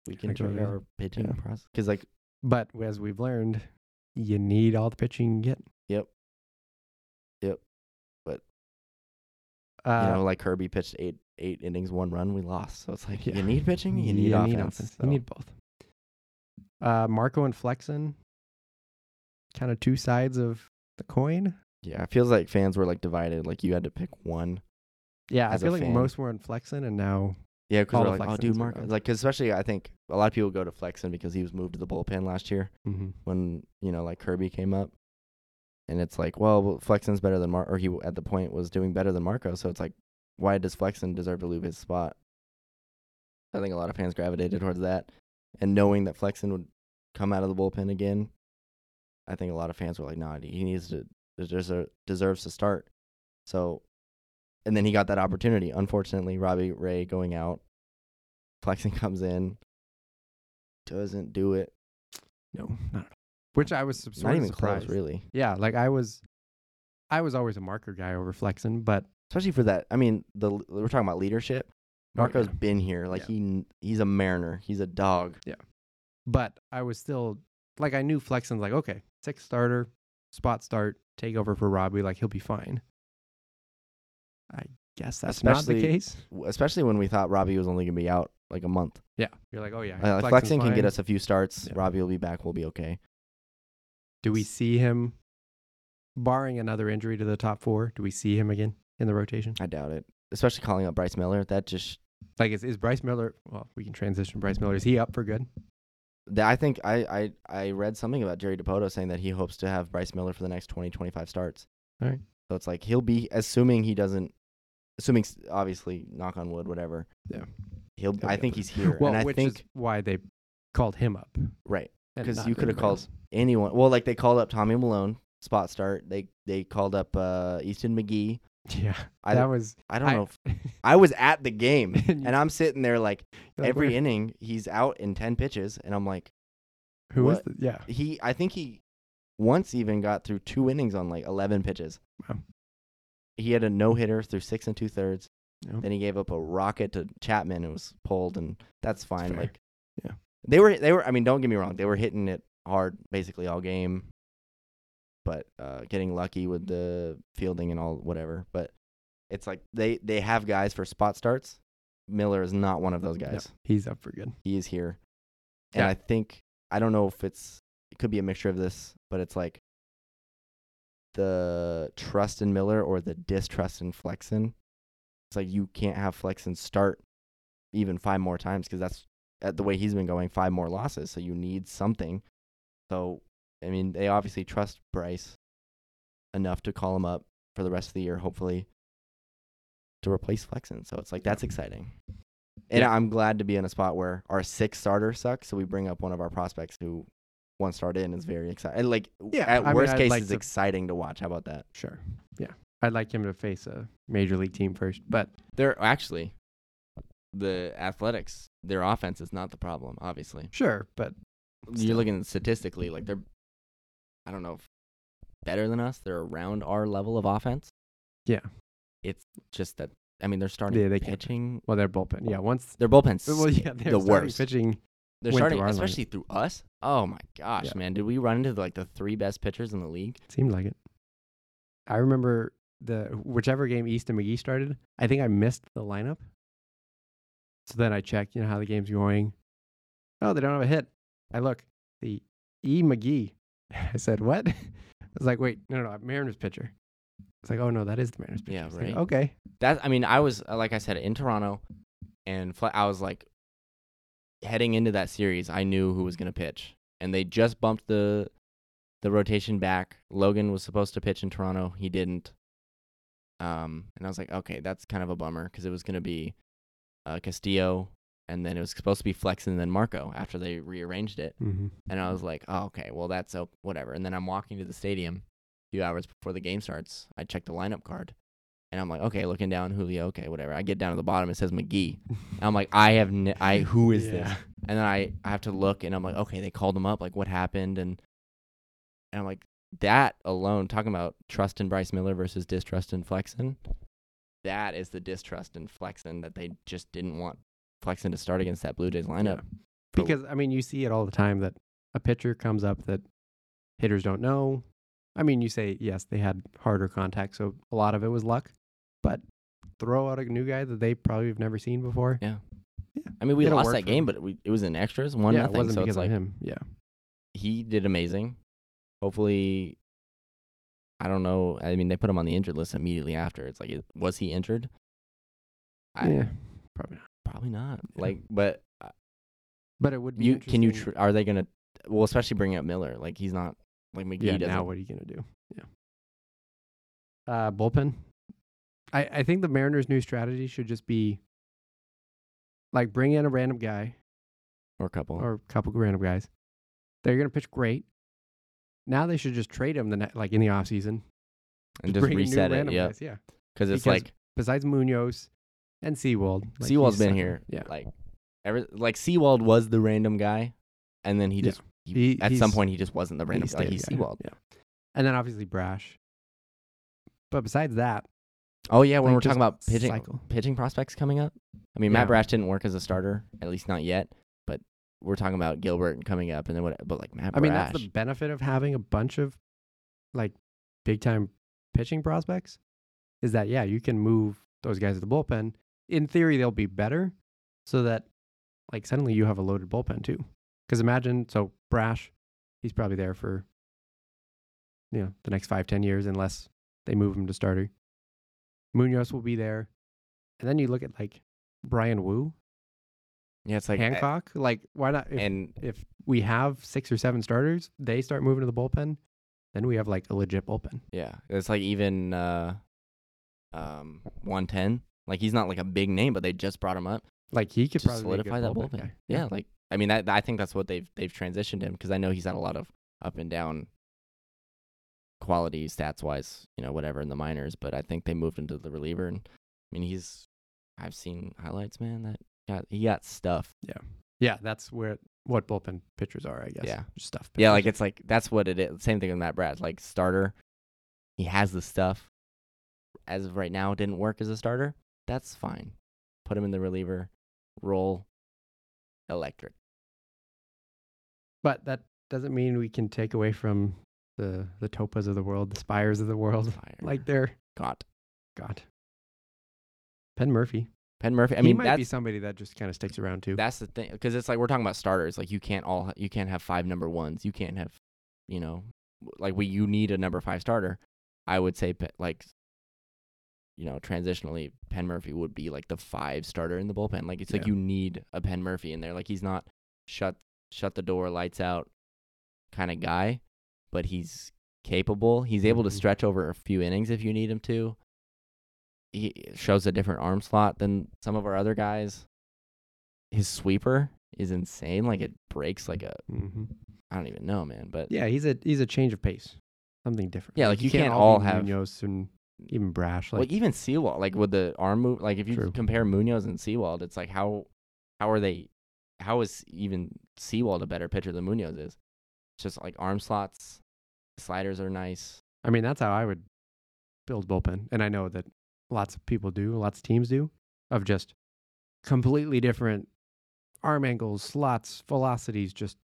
we can trade yeah. our pitching Yeah. because like But as we've learned, you need all the pitching you get. Yep. Yep. But, Uh, you know like Kirby pitched eight eight innings, one run, we lost. So it's like Yeah. you need pitching, you need offense. You so. need both. Uh, Marco and Flexen, kind of two sides of the coin. yeah, it feels like fans were like divided. Like you had to pick one. Yeah, I feel like fan. most were on Flexen, and now Yeah, because we're like, oh, dude, are Like, especially I think a lot of people go to Flexen because he was moved to the bullpen last year mm-hmm. when you know like Kirby came up, and it's like, well, Flexen's better than Mar, or he at the point was doing better than Marco. So it's like, why does Flexen deserve to lose his spot? I think a lot of fans gravitated towards that, and knowing that Flexen would come out of the bullpen again, I think a lot of fans were like, nah, he needs to deserves deserves to start. So, and then he got that opportunity. Unfortunately, Robbie Ray going out, Flexen comes in, doesn't do it. no, not at all. Which I was sort Not even surprised. close, really. Yeah, like I was, I was always a Marco guy over Flexen, but especially for that. I mean, the we're talking about leadership. Oh, Marco's Oh, yeah. been here. Like Yeah. he he he's a mariner. He's a dog. Yeah. But I was still like I knew Flexen's like okay, sixth starter, spot start, take over for Robbie, like he'll be fine. I guess that's not the case. Especially when we thought Robbie was only gonna be out like a month. Yeah, you're like oh yeah, Uh, Flexen's Flexen can get us a few starts. Yeah. Robbie will be back. We'll be okay. Do we see him, barring another injury to the top four? Do we see him again in the rotation? I doubt it. Especially calling up Bryce Miller. That just Like is is Bryce Miller? Well, we can transition. Bryce Miller is he up for good? I think I, I I read something about Jerry Dipoto saying that he hopes to have Bryce Miller for the next 20, 25 starts. All right. So it's like he'll be assuming he doesn't assuming obviously knock on wood whatever. Yeah. He'll, He'll I think he's here Well, and I which think is why they called him up. right. because you coulda called- anyone. Well, like they called up Tommy Milone, spot start. They they called up uh, Easton McGee. Yeah, I that was. I don't know. If, I was at the game, And you- and I'm sitting there like like, every where- inning he's out in ten pitches, and I'm like who was the yeah he. I think he once even got through two innings on like eleven pitches. Wow. He had a no hitter through six and two thirds. Yep. Then he gave up a rocket to Chapman. It was pulled, and that's fine. fair. Like, Yeah. they were they were. I mean, don't get me wrong. They were hitting it hard basically all game, but uh, getting lucky with the fielding and all whatever. But it's like they they have guys for spot starts. Miller is not one of those No, guys. he's up for good. He is here, and Yeah. I think I don't know if it's it could be a mixture of this, but it's like the trust in Miller or the distrust in Flexen. It's like you can't have Flexen start even five more times because that's at the way he's been going, five more losses. So you need something. So I mean, they obviously trust Bryce enough to call him up for the rest of the year, hopefully, to replace Flexen. So it's like that's exciting. And Yeah. I'm glad to be in a spot where our sixth starter sucks, so we bring up one of our prospects who one start in is very exciting. Like Yeah, at I worst I'd case, like it's to- exciting to watch. How about that? Sure. Yeah, I'd like him to face a major league team first, but They're actually the Athletics, their offense is not the problem. Obviously, Sure, but you're looking statistically, like they're, I don't know, if better than us. They're around our level of offense. Yeah. It's just that I mean they're starting Yeah, they can't. pitching. well, their bullpen. Yeah, once Their bullpen's well, yeah, they're the starting worst. pitching. They're starting, through especially through us. Oh my gosh, Yeah. man! Did we run into like the three best pitchers in the league? Seemed like it. I remember the whichever game Easton McGee started. I think I missed the lineup. So then I checked, you know, how the game's going. Oh, they don't have a hit. I look, the E McGee. I said, what? I was like, wait, no, no, no, Mariners pitcher. It's like, oh no, that is the Mariners pitcher. Yeah, was like, right. okay. That I mean, I was uh, like I said in Toronto, and I was like, heading into that series, I knew who was gonna pitch, and they just bumped the the rotation back. Logan was supposed to pitch in Toronto, he didn't. Um, and I was like, okay, that's kind of a bummer because it was gonna be uh, Castillo, and then it was supposed to be Flexen then Marco after they rearranged it. Mm-hmm. And I was like, oh, okay, well, that's o- whatever. And then I'm walking to the stadium a few hours before the game starts. I check the lineup card. And I'm like, okay, looking down, Julio, okay, whatever. I get down to the bottom, it says McGee. And I'm like, I have, n- I, who is this? And then I, I have to look, and I'm like, okay, they called him up. Like, what happened? And, and I'm like, that alone, talking about trust in Bryce Miller versus distrust in Flexen, that is the distrust in Flexen that they just didn't want Flexen to start against that Blue Jays lineup. For- Because I mean, you see it all the time that a pitcher comes up that hitters don't know. I mean, you say yes, they had harder contact, so a lot of it was luck. But throw out a new guy that they probably have never seen before. Yeah. Yeah. I mean, we It'll lost that game, but we, it was in extras, one yeah, nothing. it wasn't so because it's of like him. Yeah, he did amazing. Hopefully, I don't know. I mean, they put him on the injured list immediately after. It's like, was he injured? I, yeah, probably not. Probably not. Yeah. Like, but uh, But it would be. you can you tr- are they gonna? Well, especially bringing up Miller. Like he's not like McGee yeah, doesn't. now what are you gonna do? Yeah. Uh, bullpen. I I think the Mariners' new strategy should just be like bring in a random guy or a couple. or a couple random guys. They're gonna pitch great. Now they should just trade him the ne- like in the off season. and just new reset it. Yeah, guys, Yeah. because it's like Besides Munoz and Sewald. like, Sewald's been here. Yeah. like ever like Sewald was the random guy, and then he Yeah. just he, He- at some point he just wasn't the random He's guy. Like he's guy, Sewald. Yeah. And then obviously Brash. But besides that, Oh yeah, when like, we're talking about pitching cycle. pitching prospects coming up. I mean, Yeah. Matt Brash didn't work as a starter, at least not yet. We're talking about Gilbert coming up, and then what? But like Matt I mean that's the benefit of having a bunch of like big time pitching prospects is that yeah, you can move those guys to the bullpen. In theory, they'll be better so that like suddenly you have a loaded bullpen too. Because imagine so Brash, he's probably there for you know the next five ten years unless they move him to starter. Munoz will be there, and then you look at like Bryan Woo, yeah, it's like Hancock. Like why not? If, and if we have six or seven starters, they start moving to the bullpen, then we have like a legit bullpen. yeah, it's like even uh, um, one ten. Like he's not like a big name, but they just brought him up Like he could probably be a good solidify that bullpen. guy. Yeah, like I mean, that I think that's what they've they've transitioned him because I know he's had a lot of up and down quality stats wise, you know, whatever in the minors. But I think they moved into the reliever, and I mean, he's I've seen highlights, man. That got he got stuff. yeah, Yeah, that's where what bullpen pitchers are, I guess. Yeah. Just stuff. Yeah, like it's like that's what it is. Same thing with Matt Brad. Like starter, he has the stuff. As of right now, didn't work as a starter. That's fine. Put him in the reliever, roll, electric. but that doesn't mean we can take away from the the Topas of the world, the Speiers of the world. Fire. Like they're God, God. Penn Murfee. Penn Murfee. I he mean, might that's be somebody that just kind of sticks around too. that's the thing because it's like we're talking about starters. Like you can't all you can't have five number ones. You can't have, you know, like we you need a number five starter. I would say like, you know, transitionally, Penn Murfee would be like the five starter in the bullpen. Like it's like you need a Penn Murfee in there. Like he's not shut shut the door, lights out kind of guy, but he's capable. He's able to Mhm. stretch over a few innings if you need him to. He shows a different arm slot than some of our other guys. His sweeper is insane. Like it breaks like a hmm I don't even know, man. But Yeah, he's a he's a change of pace, something different. Yeah, like, you can't all all have- Munoz and even Brash. Like even Sewald, like with the arm move, like if you True. compare Munoz and Sewald, it's like how how are they? How is even Sewald a better pitcher than Munoz is? It's just like arm slots, sliders are nice. I mean, that's how I would build bullpen, and I know that lots of people do, lots of teams do, of just completely different arm angles, slots, velocities, just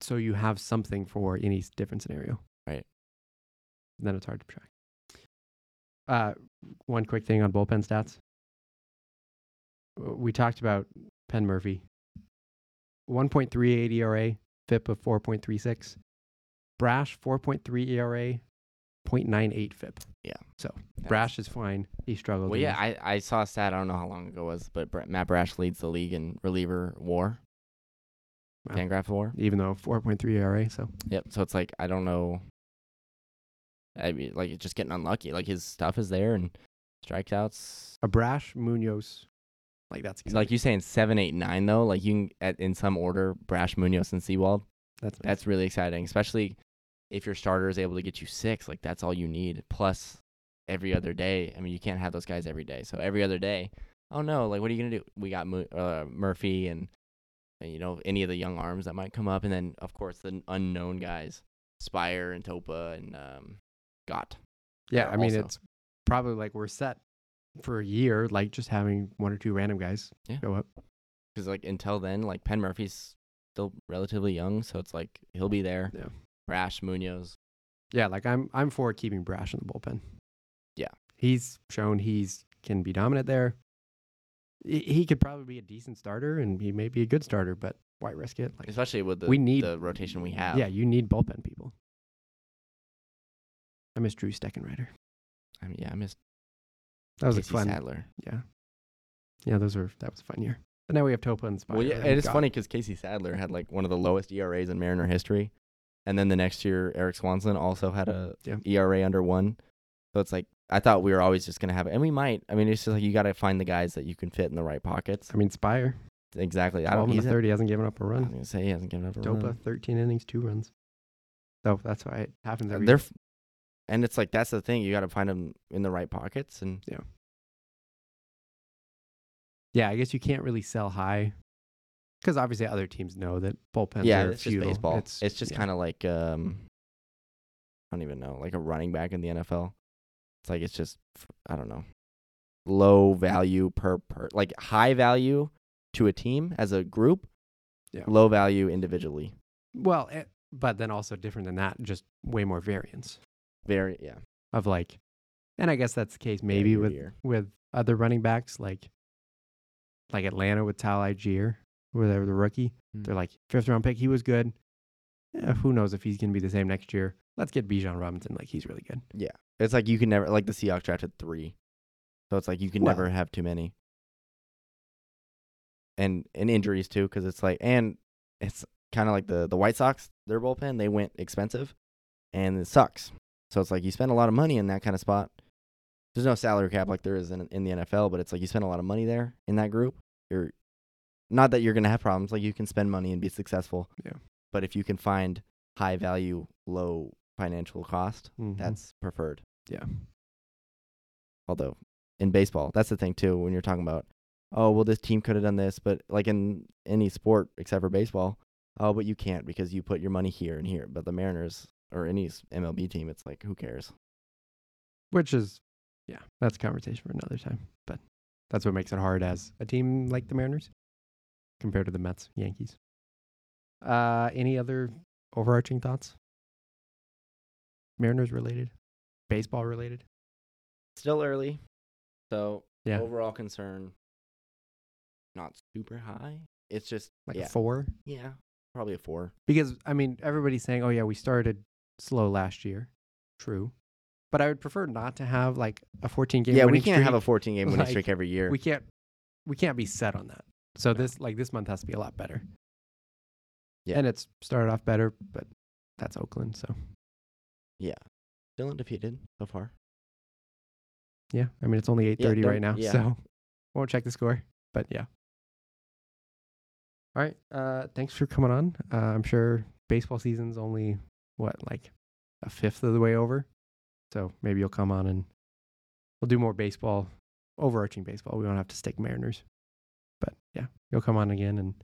so you have something for any different scenario. Right. And then it's hard to track. Uh, one quick thing on bullpen stats. We talked about Penn Murfee. 1.38 ERA, FIP of 4.36. Brash 4.3 ERA, 0.98 FIP. That's- Brash is fine. He struggled. Well, yeah, I, I saw a stat. I don't know how long ago it was, but Matt Brash leads the league in reliever WAR, Wow. Fangraph WAR. even though 4.3 ERA. So Yep. So it's like I don't know. I mean, like it's just getting unlucky. Like his stuff is there and strikeouts. a Brash Munoz, like that's It's Like you saying seven, eight, nine though. Like you can at in some order, Brash, Munoz, and Sewald. that's That's really exciting, especially if your starter is able to get you six. Like that's all you need. Plus, every other day. I mean, you can't have those guys every day. So every other day. Oh no! Like what are you gonna do? We got uh, Murfee and, and you know any of the young arms that might come up, and then of course the unknown guys, Speier and Topa and um, Gott. yeah. I mean, also- it's probably like we're set for a year, like just having one or two random guys Yeah. go up. Because like until then, like Penn Murfee's still relatively young, so it's like he'll be there. Yeah. Brash, Munoz. Yeah, like I'm I'm for keeping Brash in the bullpen. He's shown he's can be dominant there. He, could probably be a decent starter, and he may be a good starter, but why risk it? Like, especially with the we need- the rotation we have. yeah, you need bullpen people. I miss Drew Steckenrider. I mean, yeah, I missed That was Casey a fun. Sadler. Yeah, yeah, those were that was a fun year. But now we have Topa and Speier. Well, yeah, and it's funny because Casey Sadler had like one of the lowest ERAs in Mariner history, and then the next year Erik Swanson also had a Yeah. ERA under one. So it's like I thought we were always just gonna have it, and we might. I mean, it's just like you got to find the guys that you can fit in the right pockets. I mean, Speier. Exactly. I don't. He's the a- He hasn't given up a I was run. gonna say he hasn't given up a Topa, run. thirteen innings, two runs. So that's why it happens every. They're, f- and it's like that's the thing. You got to find them in the right pockets, and yeah, Yeah, I guess you can't really sell high because obviously other teams know that bullpens yeah, are it's just baseball. It's, It's, just yeah. kind of like um, I don't even know, like a running back in the NFL. It's like it's just I don't know, low value per per like high value to a team as a group, Yeah. low value individually. well, eh, but then also different than that, just way more variance Very yeah, of like, and I guess that's the case maybe year to with year. with other running backs like like Atlanta with Tyler Allgeier, they were the rookie. Mm. They're like fifth round pick. He was good. Eh, who knows if he's gonna be the same next year? Let's get Bijan Robinson. Like he's really good. yeah. It's like you can never like the Seahawks drafted three, so it's like you can Well- never have too many. And and injuries too, because it's like and it's kind of like the the White Sox their bullpen they went expensive, and it sucks. So it's like you spend a lot of money in that kind of spot. There's no salary cap like there is in in the NFL, but it's like you spend a lot of money there in that group. You're not that you're gonna have problems. Like you can spend money and be successful. Yeah. But if you can find high value, low financial cost, Mhm. that's preferred. yeah. Although in baseball, that's the thing too. When you're talking about, oh well, this team could have done this, but like in any sport except for baseball, oh, but you can't because you put your money here and here. But the Mariners or any MLB team, it's like who cares? Which is, yeah, that's a conversation for another time. But that's what makes it hard as a team like the Mariners compared to the Mets, Yankees. Uh, any other overarching thoughts? Mariners related, baseball related. Still early, so Yeah, overall concern not super high. It's just like yeah, a four. yeah, probably a four. Because I mean, everybody's saying, "Oh yeah, we started slow last year." True, but I would prefer not to have like a 14 game. yeah, we can't have a 14 game winning Like, streak every year. We can't. We can't be set on that. So this like this month has to be a lot better. Yeah. and it's started off better, but that's Oakland. So yeah, still undefeated so far. yeah, I mean it's only 8:30 don't- right now, yeah. so won't check the score. But yeah. All right. Uh, thanks for coming on. Uh, I'm sure baseball season's only what like a fifth of the way over. So maybe you'll come on and we'll do more baseball, overarching baseball. We won't have to stick Mariners. But yeah, you'll come on again and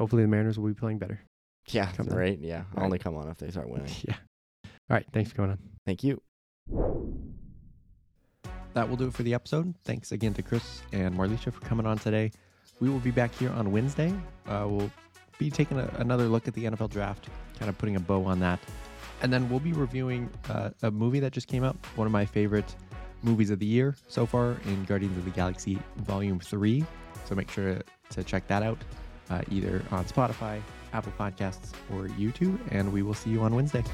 hopefully the Mariners will be playing better. Yeah, Come on. right. Yeah, I'll Right. only come on if they start winning. yeah. All right. Thanks for coming on. Thank you. That will do it for the episode. Thanks again to Chris and Marleisha for coming on today. We will be back here on Wednesday. Uh, we'll be taking a, another look at the NFL draft, kind of putting a bow on that. And then we'll be reviewing uh, a movie that just came out, one of my favorite movies of the year so far in Guardians of the Galaxy Volume 3. So make sure to check that out uh, either on Spotify, Apple Podcasts, or YouTube. And we will see you on Wednesday.